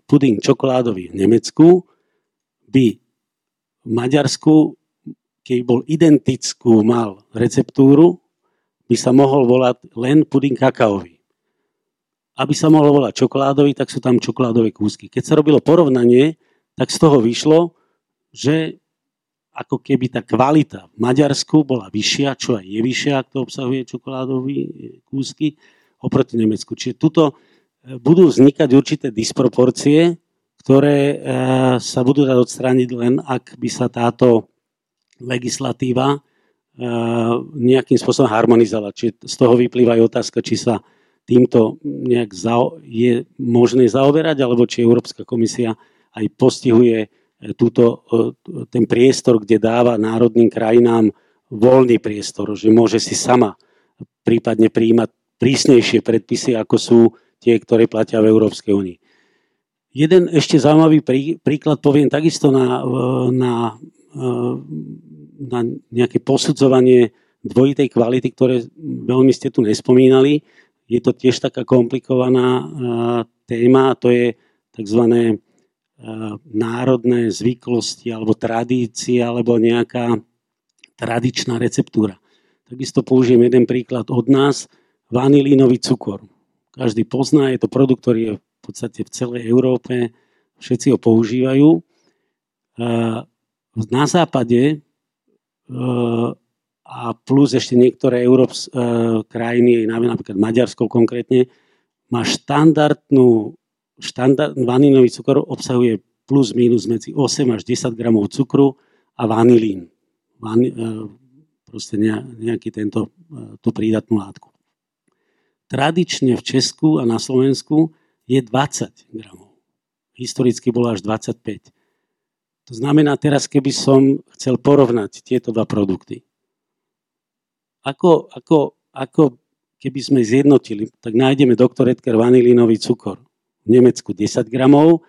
puding čokoládový v Nemecku by v Maďarsku, keď bol identickú, mal receptúru, by sa mohol volať len puding kakaový. Aby sa mohol volať čokoládový, tak sú tam čokoládové kúsky. Keď sa robilo porovnanie, tak z toho vyšlo, že ako keby tá kvalita v Maďarsku bola vyššia, čo aj je vyššia, ak to obsahuje čokoládové kúsky, oproti Nemecku. Čiže tuto e, budú vznikať určité disproporcie, ktoré e, sa budú dať odstrániť len, ak by sa táto legislatíva e, nejakým spôsobom harmonizovala. Čiže z toho vyplýva aj otázka, či sa týmto nejak je možné zaoberať, alebo či Európska komisia aj postihuje túto, e, ten priestor, kde dáva národným krajinám voľný priestor, že môže si sama prípadne príjmať prísnejšie predpisy, ako sú tie, ktoré platia v Európskej únii. Jeden ešte zaujímavý príklad poviem takisto na, na, e, na nejaké posudzovanie dvojitej kvality, ktoré veľmi ste tu nespomínali. Je to tiež taká komplikovaná e, téma, to je tzv národné zvyklosti alebo tradície alebo nejaká tradičná receptúra. Takisto použijem jeden príklad od nás. Vanilínový cukor. Každý pozná, je to produkt, ktorý je v podstate v celej Európe, všetci ho používajú. Na západe a plus ešte niektoré Európs, krajiny, napríklad Maďarsko konkrétne, má štandardnú štandard, vanínový cukor obsahuje plus minus medzi 8 až 10 gramov cukru a vanilín. Van, e, proste nejaký tento, e, tú prídatnú látku. Tradične v Česku a na Slovensku je 20 gramov. Historicky bolo až 25. To znamená teraz, keby som chcel porovnať tieto dva produkty. Ako, ako, ako keby sme zjednotili, tak nájdeme doktor Edgar vanilínový cukor v Nemecku 10 gramov,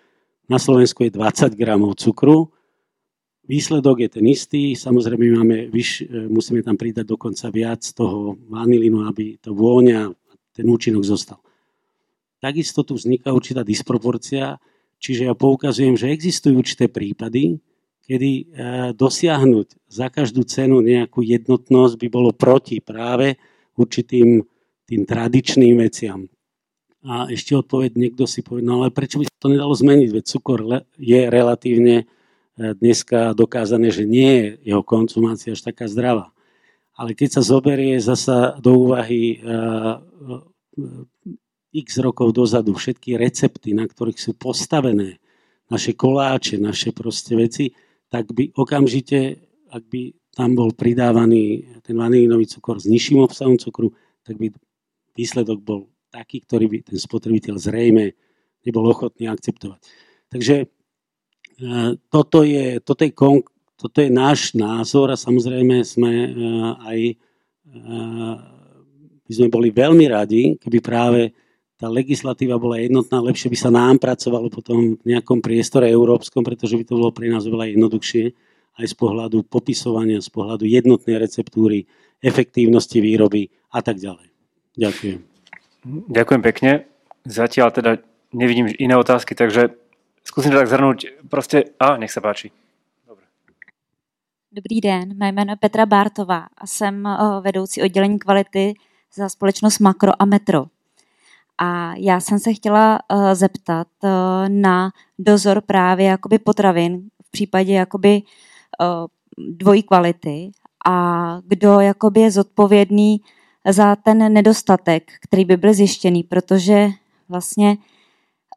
na Slovensku je 20 gramov cukru. Výsledok je ten istý, samozrejme máme vyš, e, musíme tam pridať dokonca viac toho vanilinu, aby to vôňa, ten účinok zostal. Takisto tu vzniká určitá disproporcia, čiže ja poukazujem, že existujú určité prípady, kedy e, dosiahnuť za každú cenu nejakú jednotnosť by bolo proti práve určitým tým tradičným veciam. A ešte odpoveď, niekto si povedal, no ale prečo by sa to nedalo zmeniť, veď cukor je relatívne e, dneska dokázané, že nie je jeho konzumácia až taká zdravá. Ale keď sa zoberie zasa do úvahy e, x rokov dozadu všetky recepty, na ktorých sú postavené naše koláče, naše proste veci, tak by okamžite, ak by tam bol pridávaný ten vanilínový cukor s nižším obsahom cukru, tak by výsledok bol taký, ktorý by ten spotrebiteľ zrejme nebol ochotný akceptovať. Takže e, toto je, toto je, toto je náš názor a samozrejme sme e, aj e, by sme boli veľmi radi, keby práve tá legislatíva bola jednotná, lepšie by sa nám pracovalo potom v nejakom priestore európskom, pretože by to bolo pre nás oveľa jednoduchšie aj z pohľadu popisovania, z pohľadu jednotnej receptúry, efektívnosti výroby a tak ďalej. Ďakujem. Ďakujem pekne. Zatiaľ teda nevidím iné otázky, takže skúsim to tak zhrnúť. Proste, a nech sa páči. Dobrý den, mé jméno je Petra Bártová a jsem eh, vedoucí oddělení kvality za společnost Makro a Metro. A já jsem se chtěla uh, zeptat uh, na dozor právě jakoby potravin v případě jakoby dvojí kvality a kdo jakoby je zodpovědný za ten nedostatek, který by byl zjištěný, protože vlastně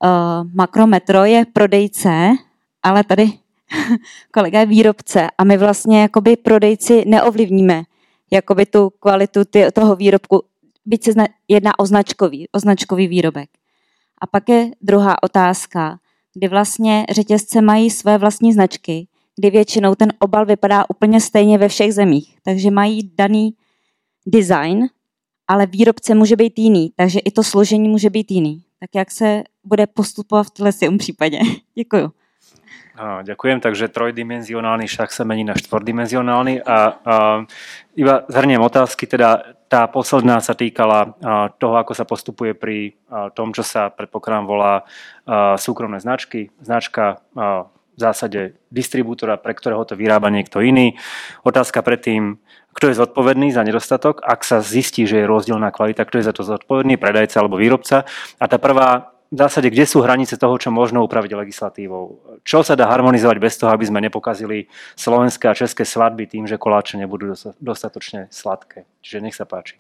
uh, Makrometro je prodejce, ale tady kolega je výrobce a my vlastně jakoby prodejci neovlivníme jakoby tu kvalitu ty, toho výrobku byť se jedná o značkový, o značkový výrobek. A pak je druhá otázka, kdy vlastně řetězce mají své vlastní značky, kdy většinou ten obal vypadá úplně stejně ve všech zemích. Takže mají daný design, ale výrobce může být jiný, takže i to složení může být jiný. Tak jak se bude postupovat v tom případě? Děkuju. A, ďakujem, takže trojdimenzionálny šach sa mení na štvordimenzionálny a, a iba zhrniem otázky, teda tá posledná sa týkala toho, ako sa postupuje pri tom, čo sa predpokladám volá súkromné značky. Značka v zásade distribútora, pre ktorého to vyrába niekto iný. Otázka predtým, kto je zodpovedný za nedostatok, ak sa zistí, že je rozdielná kvalita, kto je za to zodpovedný, predajca alebo výrobca. A tá prvá v zásade, kde sú hranice toho, čo možno upraviť legislatívou? Čo sa dá harmonizovať bez toho, aby sme nepokazili slovenské a české svadby tým, že koláče nebudú dostatočne sladké? Čiže nech sa páči.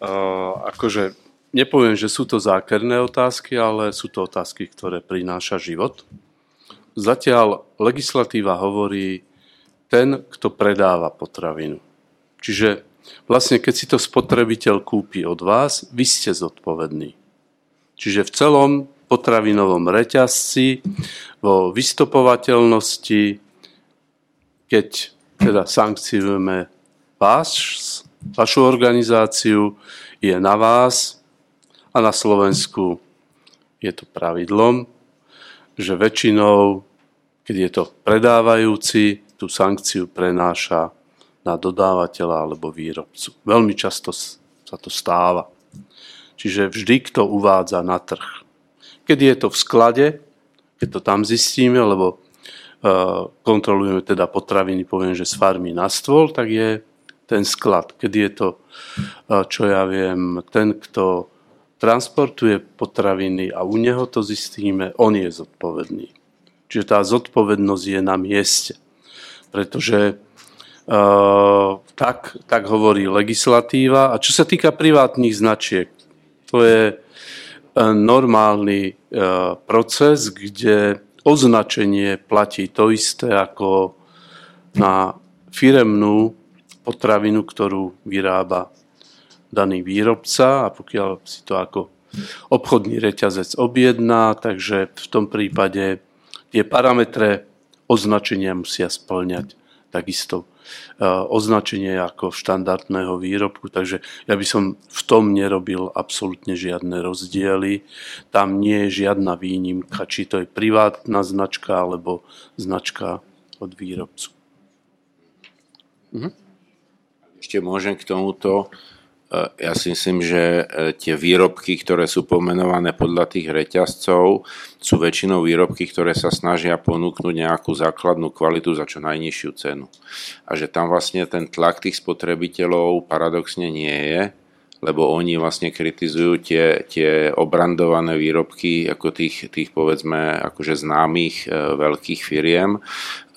Uh, akože nepoviem, že sú to zákerné otázky, ale sú to otázky, ktoré prináša život. Zatiaľ legislatíva hovorí ten, kto predáva potravinu. Čiže vlastne keď si to spotrebiteľ kúpi od vás, vy ste zodpovední. Čiže v celom potravinovom reťazci, vo vystopovateľnosti, keď teda sankciujeme vás, vašu organizáciu, je na vás a na Slovensku je to pravidlom, že väčšinou, keď je to predávajúci, tú sankciu prenáša na dodávateľa alebo výrobcu. Veľmi často sa to stáva. Čiže vždy, kto uvádza na trh. Keď je to v sklade, keď to tam zistíme, lebo uh, kontrolujeme teda potraviny, poviem, že z farmy na stôl, tak je ten sklad. Keď je to, uh, čo ja viem, ten, kto transportuje potraviny a u neho to zistíme, on je zodpovedný. Čiže tá zodpovednosť je na mieste. Pretože Ehm, tak, tak hovorí legislatíva. A čo sa týka privátnych značiek, to je e, normálny e, proces, kde označenie platí to isté ako na firemnú potravinu, ktorú vyrába daný výrobca a pokiaľ si to ako obchodný reťazec objedná, takže v tom prípade tie parametre označenia musia splňať takisto označenie ako štandardného výrobku, takže ja by som v tom nerobil absolútne žiadne rozdiely. Tam nie je žiadna výnimka, či to je privátna značka alebo značka od výrobcu. Mhm. Ešte môžem k tomuto ja si myslím, že eh, tie výrobky, ktoré sú pomenované podľa tých reťazcov, sú väčšinou výrobky, ktoré sa snažia ponúknuť nejakú základnú kvalitu za čo najnižšiu cenu. A že tam vlastne ten tlak tých spotrebiteľov paradoxne nie je, lebo oni vlastne kritizujú tie, tie obrandované výrobky ako tých, tých povedzme akože známych e, veľkých firiem e,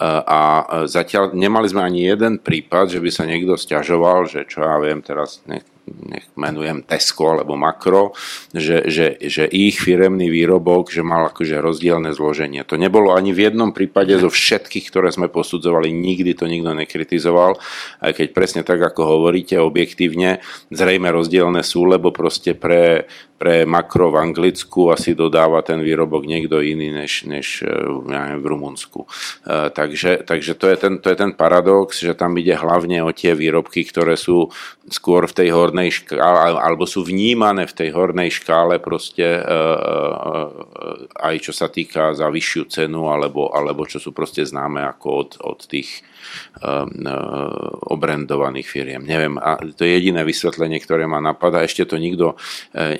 a zatiaľ nemali sme ani jeden prípad, že by sa niekto stiažoval, že čo ja viem teraz, nech, nech menujem Tesco alebo Makro, že, že, že ich firemný výrobok, že mal akože rozdielne zloženie. To nebolo ani v jednom prípade zo všetkých, ktoré sme posudzovali, nikdy to nikto nekritizoval, aj keď presne tak, ako hovoríte, objektívne, zrejme rozdielne sú, lebo proste pre, pre makro v Anglicku asi dodáva ten výrobok niekto iný než, než e, ja neviem, v Rumunsku. E, takže, takže to, je ten, to je ten paradox, že tam ide hlavne o tie výrobky, ktoré sú skôr v tej hornej škále, alebo sú vnímané v tej hornej škále proste e, aj čo sa týka za vyššiu cenu, alebo, alebo čo sú proste známe ako od, od tých obrendovaných firiem. Neviem, a to je jediné vysvetlenie, ktoré ma napadá. Ešte to nikto, uh,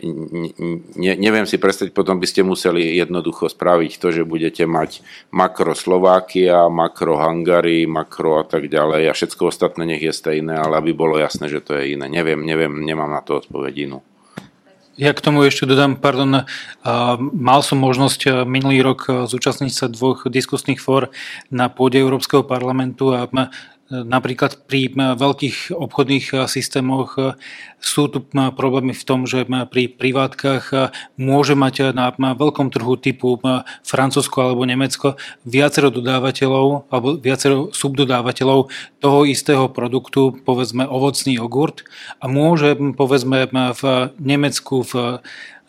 ne, neviem si predstaviť, potom by ste museli jednoducho spraviť to, že budete mať makro Slovákia, makro Hungary, makro a tak ďalej a všetko ostatné nech je stejné, ale aby bolo jasné, že to je iné. Neviem, neviem, nemám na to odpoveď inú. Ja k tomu ešte dodám, pardon, mal som možnosť minulý rok zúčastniť sa dvoch diskusných fór na pôde Európskeho parlamentu a Napríklad pri veľkých obchodných systémoch sú tu problémy v tom, že pri privátkach môže mať na veľkom trhu typu Francúzsko alebo Nemecko viacero dodávateľov alebo viacero subdodávateľov toho istého produktu, povedzme ovocný jogurt a môže povedzme v Nemecku v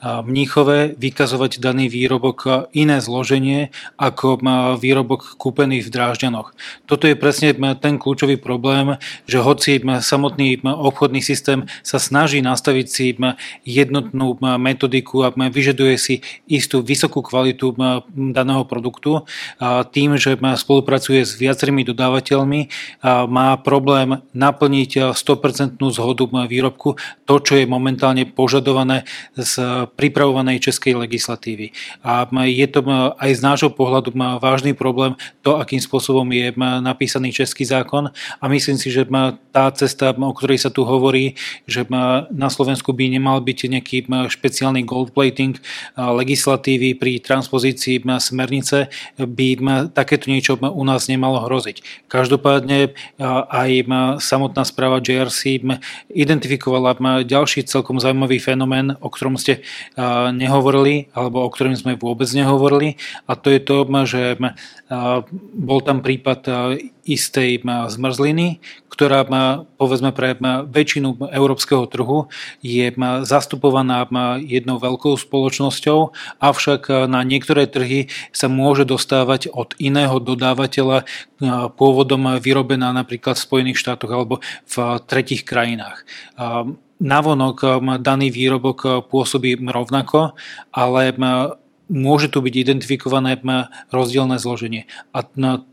Mníchove vykazovať daný výrobok iné zloženie ako výrobok kúpený v Drážďanoch. Toto je presne ten kľúčový problém, že hoci samotný obchodný systém sa snaží nastaviť si jednotnú metodiku a vyžaduje si istú vysokú kvalitu daného produktu, tým, že spolupracuje s viacerými dodávateľmi, má problém naplniť 100% zhodu výrobku, to, čo je momentálne požadované z pripravovanej českej legislatívy. A je to aj z nášho pohľadu vážny problém to, akým spôsobom je napísaný český zákon a myslím si, že tá cesta, o ktorej sa tu hovorí, že na Slovensku by nemal byť nejaký špeciálny gold legislatívy pri transpozícii smernice, by takéto niečo u nás nemalo hroziť. Každopádne aj samotná správa JRC identifikovala ďalší celkom zaujímavý fenomén, o ktorom ste nehovorili, alebo o ktorým sme vôbec nehovorili. A to je to, že bol tam prípad istej zmrzliny, ktorá povedzme pre väčšinu európskeho trhu je zastupovaná jednou veľkou spoločnosťou, avšak na niektoré trhy sa môže dostávať od iného dodávateľa pôvodom vyrobená napríklad v Spojených štátoch alebo v tretich krajinách navonok um, daný výrobok uh, pôsobí rovnako, ale um, môže tu byť identifikované rozdielne zloženie. A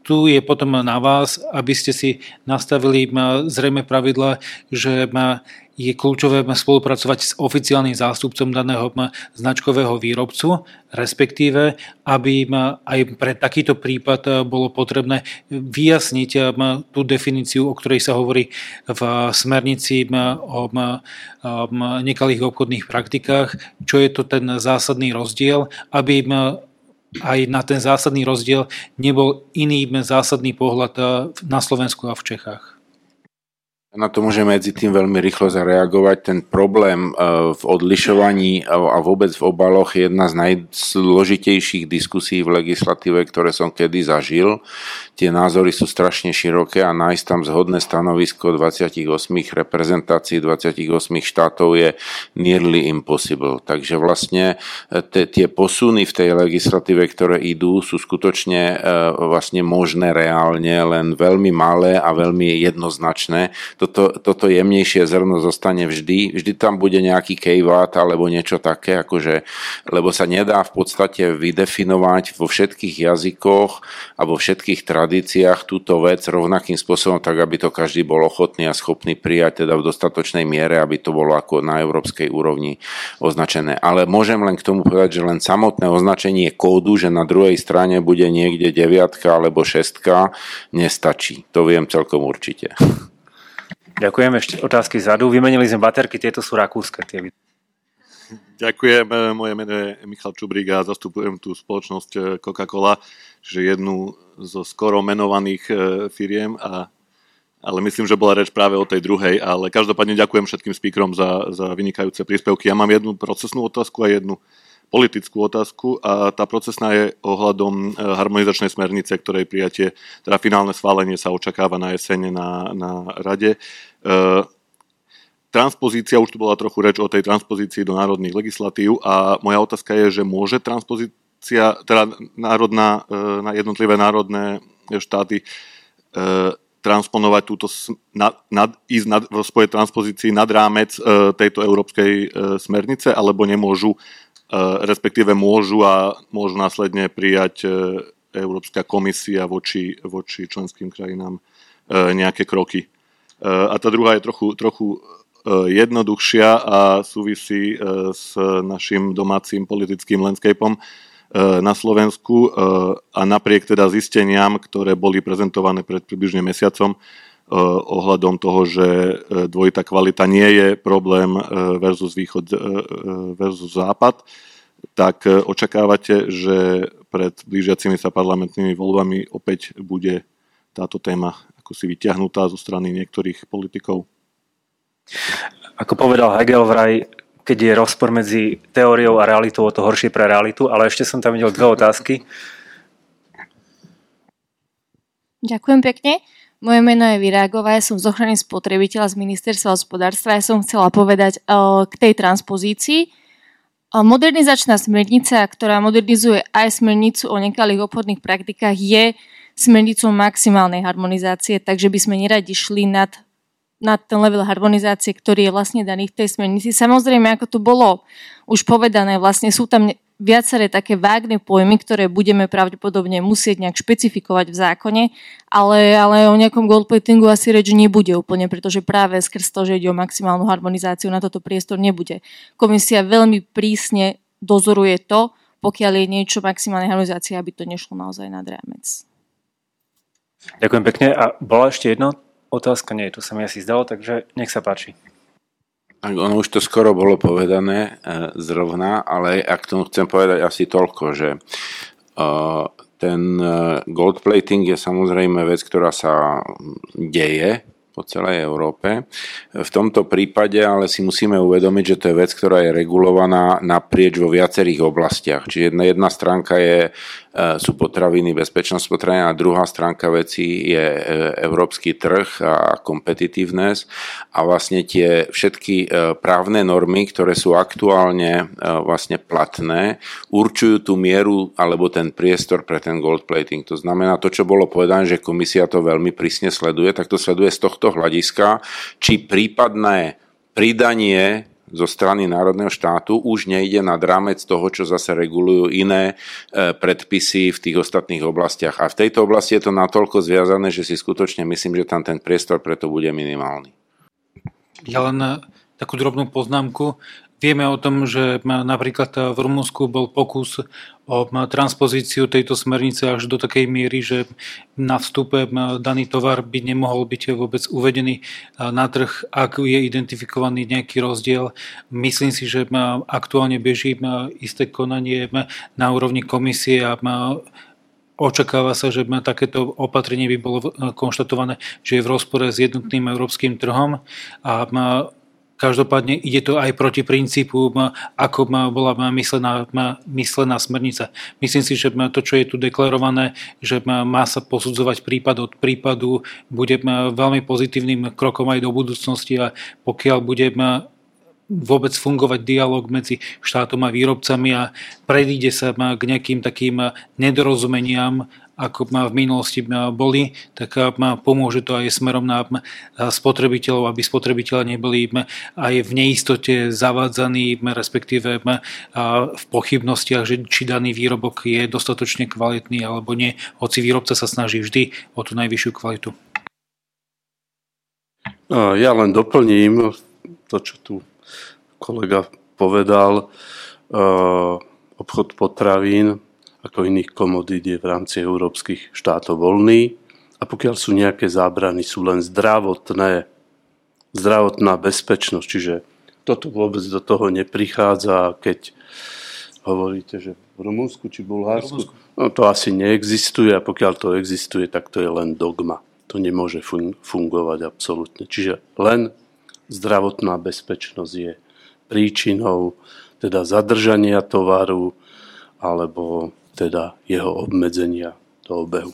tu je potom na vás, aby ste si nastavili zrejme pravidla, že je kľúčové spolupracovať s oficiálnym zástupcom daného značkového výrobcu, respektíve, aby aj pre takýto prípad eh, bolo potrebné vyjasniť eh, tú definíciu, o ktorej sa hovorí v smernici o nekalých obchodných praktikách, čo je to ten zásadný rozdiel, aby aj na ten zásadný rozdiel nebol iný zásadný pohľad eh, na Slovensku a v Čechách. Na to môže medzi tým veľmi rýchlo zareagovať. Ten problém e, v odlišovaní a vôbec v obaloch je jedna z najzložitejších diskusí v legislatíve, ktoré som kedy zažil. Tie názory sú strašne široké a nájsť tam zhodné stanovisko 28 reprezentácií 28 štátov je nearly impossible. Takže vlastne e, tie posuny v tej legislatíve, ktoré idú, sú skutočne e, vlastne možné reálne, len veľmi malé a veľmi jednoznačné toto, toto jemnejšie zrno zostane vždy, vždy tam bude nejaký kejvát alebo niečo také, akože, lebo sa nedá v podstate vydefinovať vo všetkých jazykoch a vo všetkých tradíciách túto vec rovnakým spôsobom, tak aby to každý bol ochotný a schopný prijať teda v dostatočnej miere, aby to bolo ako na európskej úrovni označené. Ale môžem len k tomu povedať, že len samotné označenie kódu, že na druhej strane bude niekde deviatka alebo šestka, nestačí. To viem celkom určite. Ďakujem. Ešte otázky zadu. Vymenili sme baterky, tieto sú rakúske. Tie... Ďakujem. Moje meno je Michal Čubrík a zastupujem tú spoločnosť eh, Coca-Cola, že jednu zo skoro menovaných eh, firiem, a, ale myslím, že bola reč práve o tej druhej. Ale každopádne ďakujem všetkým speakerom za, za vynikajúce príspevky. Ja mám jednu procesnú otázku a jednu politickú otázku a tá procesná je ohľadom e, harmonizačnej smernice, ktorej prijatie, teda finálne schválenie sa očakáva na jesene na, na rade. E, transpozícia, už tu bola trochu reč o tej transpozícii do národných legislatív a moja otázka je, že môže transpozícia, teda národná, e, na jednotlivé národné štáty transponovať túto, nad, nad, ísť nad, v svojej transpozícii nad rámec tejto európskej smernice, alebo nemôžu respektíve môžu a môžu následne prijať Európska komisia voči, voči členským krajinám nejaké kroky. A tá druhá je trochu, trochu jednoduchšia a súvisí s našim domácim politickým landscapeom na Slovensku a napriek teda zisteniam, ktoré boli prezentované pred približne mesiacom ohľadom toho, že dvojitá kvalita nie je problém versus východ versus západ, tak e, očakávate, že pred blížiacimi sa parlamentnými voľbami opäť bude táto téma ako si vyťahnutá zo strany niektorých politikov? Ako povedal Hegel vraj, keď je rozpor medzi teóriou a realitou, o to horšie pre realitu, ale ešte som tam videl dve otázky. Ďakujem pekne. Moje meno je Virágová, ja som z ochrany spotrebiteľa z ministerstva hospodárstva. Ja som chcela povedať k tej transpozícii Modernizačná smernica, ktorá modernizuje aj smernicu o nekalých obchodných praktikách, je smernicou maximálnej harmonizácie, takže by sme neradi šli nad, nad ten level harmonizácie, ktorý je vlastne daný v tej smernici. Samozrejme, ako tu bolo už povedané, vlastne sú tam viaceré také vágne pojmy, ktoré budeme pravdepodobne musieť nejak špecifikovať v zákone, ale, ale o nejakom goldplatingu asi reč nebude úplne, pretože práve skrz to, že ide o maximálnu harmonizáciu, na toto priestor nebude. Komisia veľmi prísne dozoruje to, pokiaľ je niečo maximálnej harmonizácie, aby to nešlo naozaj nad rámec. Ďakujem pekne. A bola ešte jedna otázka? Nie, to sa mi asi zdalo, takže nech sa páči. Ono už to skoro bolo povedané e, zrovna, ale ak tomu chcem povedať asi toľko, že e, ten e, gold plating je samozrejme vec, ktorá sa deje po celej Európe. V tomto prípade ale si musíme uvedomiť, že to je vec, ktorá je regulovaná naprieč vo viacerých oblastiach. Čiže jedna, jedna stránka je sú potraviny, bezpečnosť potraviny a druhá stránka veci je e, európsky trh a competitiveness a vlastne tie všetky e, právne normy, ktoré sú aktuálne vlastne platné, určujú tú mieru alebo ten priestor pre ten gold plating. To znamená to, čo bolo povedané, že komisia to veľmi prísne sleduje, tak to sleduje z tohto hľadiska, či prípadné pridanie zo strany národného štátu už nejde nad rámec toho, čo zase regulujú iné e, predpisy v tých ostatných oblastiach. A v tejto oblasti je to natoľko zviazané, že si skutočne myslím, že tam ten priestor preto bude minimálny. Ja len e, takú drobnú poznámku. Vieme o tom, že napríklad v Rumunsku bol pokus o transpozíciu tejto smernice až do takej miery, že na vstupe daný tovar by nemohol byť vôbec uvedený na trh, ak je identifikovaný nejaký rozdiel. Myslím si, že aktuálne beží isté konanie na úrovni komisie a očakáva sa, že takéto opatrenie by bolo konštatované, že je v rozpore s jednotným európskym trhom a Každopádne ide to aj proti princípu, ako bola myslená, myslená smernica. Myslím si, že to, čo je tu deklarované, že má sa posudzovať prípad od prípadu, bude veľmi pozitívnym krokom aj do budúcnosti a pokiaľ bude vôbec fungovať dialog medzi štátom a výrobcami a predíde sa k nejakým takým nedorozumeniam ako v minulosti boli, tak pomôže to aj smerom na spotrebiteľov, aby spotrebiteľe neboli aj v neistote zavádzaní, respektíve v pochybnostiach, že či daný výrobok je dostatočne kvalitný alebo nie, hoci výrobca sa snaží vždy o tú najvyššiu kvalitu. Ja len doplním to, čo tu kolega povedal. Obchod potravín ako iných komodít je v rámci európskych štátov voľný a pokiaľ sú nejaké zábrany, sú len zdravotné, zdravotná bezpečnosť, čiže toto vôbec do toho neprichádza, keď hovoríte, že v Rumunsku či Bulharsku, no to asi neexistuje a pokiaľ to existuje, tak to je len dogma. To nemôže fungovať absolútne. Čiže len zdravotná bezpečnosť je príčinou teda zadržania tovaru alebo teda jeho obmedzenia do obehu.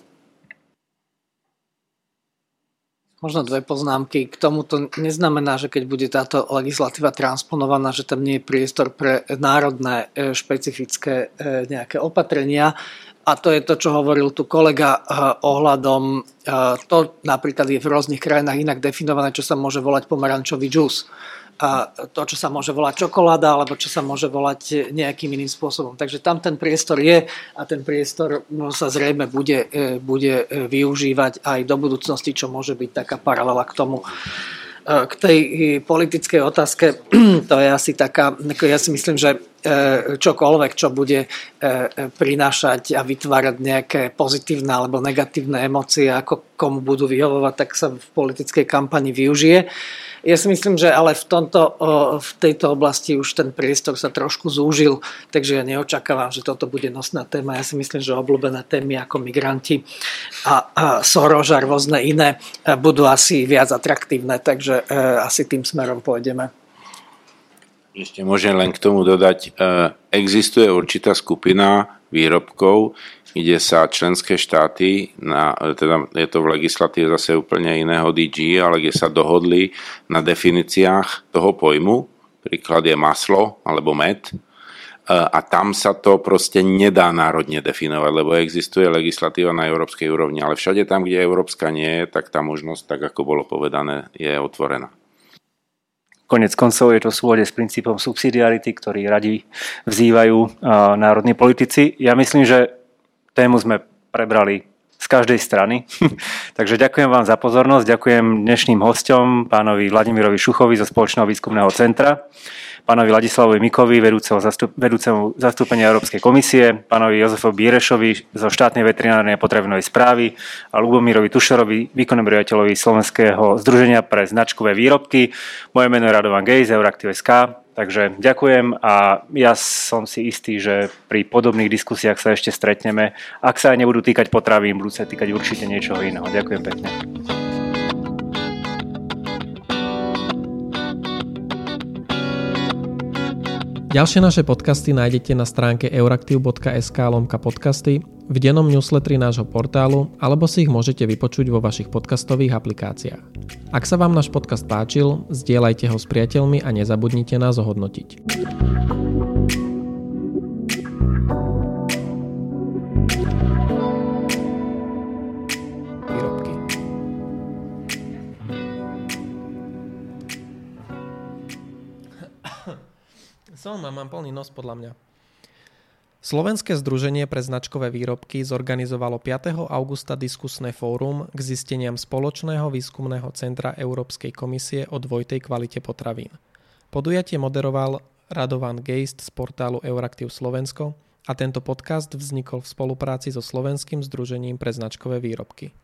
Možno dve poznámky. K tomu to neznamená, že keď bude táto legislatíva transponovaná, že tam nie je priestor pre národné e, špecifické e, nejaké opatrenia. A to je to, čo hovoril tu kolega e, ohľadom, to napríklad je v rôznych krajinách inak definované, čo sa môže volať pomarančový džús to, čo sa môže volať čokoláda, alebo čo sa môže volať nejakým iným spôsobom. Takže tam ten priestor je a ten priestor sa zrejme bude, e, bude e, využívať aj do budúcnosti, čo môže byť taká paralela k tomu. E, k tej politickej otázke, to je asi taká, ja si myslím, že čokoľvek, čo bude prinášať a vytvárať nejaké pozitívne alebo negatívne emócie, ako komu budú vyhovovať, tak sa v politickej kampani využije. Ja si myslím, že ale v, tomto, v tejto oblasti už ten priestor sa trošku zúžil, takže ja neočakávam, že toto bude nosná téma. Ja si myslím, že obľúbené témy ako migranti a, a Soros a rôzne iné e, budú asi viac atraktívne, takže e, asi tým smerom pôjdeme. Ešte môžem len k tomu dodať, e, existuje určitá skupina výrobkov, kde sa členské štáty, na, teda je to v legislatíve zase úplne iného DG, ale kde sa dohodli na definíciách toho pojmu, príklad je maslo alebo med, e, a tam sa to proste nedá národne definovať, lebo existuje legislatíva na európskej úrovni, ale všade tam, kde európska nie je, tak tá možnosť, tak ako bolo povedané, je otvorená. Konec koncov je to v súlade s princípom subsidiarity, ktorý radi vzývajú národní politici. Ja myslím, že tému sme prebrali z každej strany. Takže ďakujem vám za pozornosť, ďakujem dnešným hostom, pánovi Vladimirovi Šuchovi zo Spoločného výskumného centra, pánovi Ladislavovi Mikovi, vedúceho zastup, vedúcemu zastúpenia Európskej komisie, pánovi Jozefovi Bírešovi zo štátnej veterinárnej a potravinovej správy a Lubomirovi Tušerovi, výkonnému riaditeľovi Slovenského združenia pre značkové výrobky. Moje meno je Radovan Gej z Euraktiv.sk Takže ďakujem a ja som si istý, že pri podobných diskusiách sa ešte stretneme. Ak sa aj nebudú týkať potravín, budú sa týkať určite niečoho iného. Ďakujem pekne. Ďalšie naše podcasty nájdete na stránke euraktiv.sk lomka podcasty, v dennom newsletteri nášho portálu alebo si ich môžete vypočuť vo vašich podcastových aplikáciách. Ak sa vám náš podcast páčil, zdieľajte ho s priateľmi a nezabudnite nás ohodnotiť. Som, mám, mám plný nos podľa mňa. Slovenské združenie pre značkové výrobky zorganizovalo 5. augusta diskusné fórum k zisteniam spoločného výskumného centra Európskej komisie o dvojtej kvalite potravín. Podujatie moderoval Radovan Geist z portálu Euraktiv Slovensko a tento podcast vznikol v spolupráci so Slovenským združením pre značkové výrobky.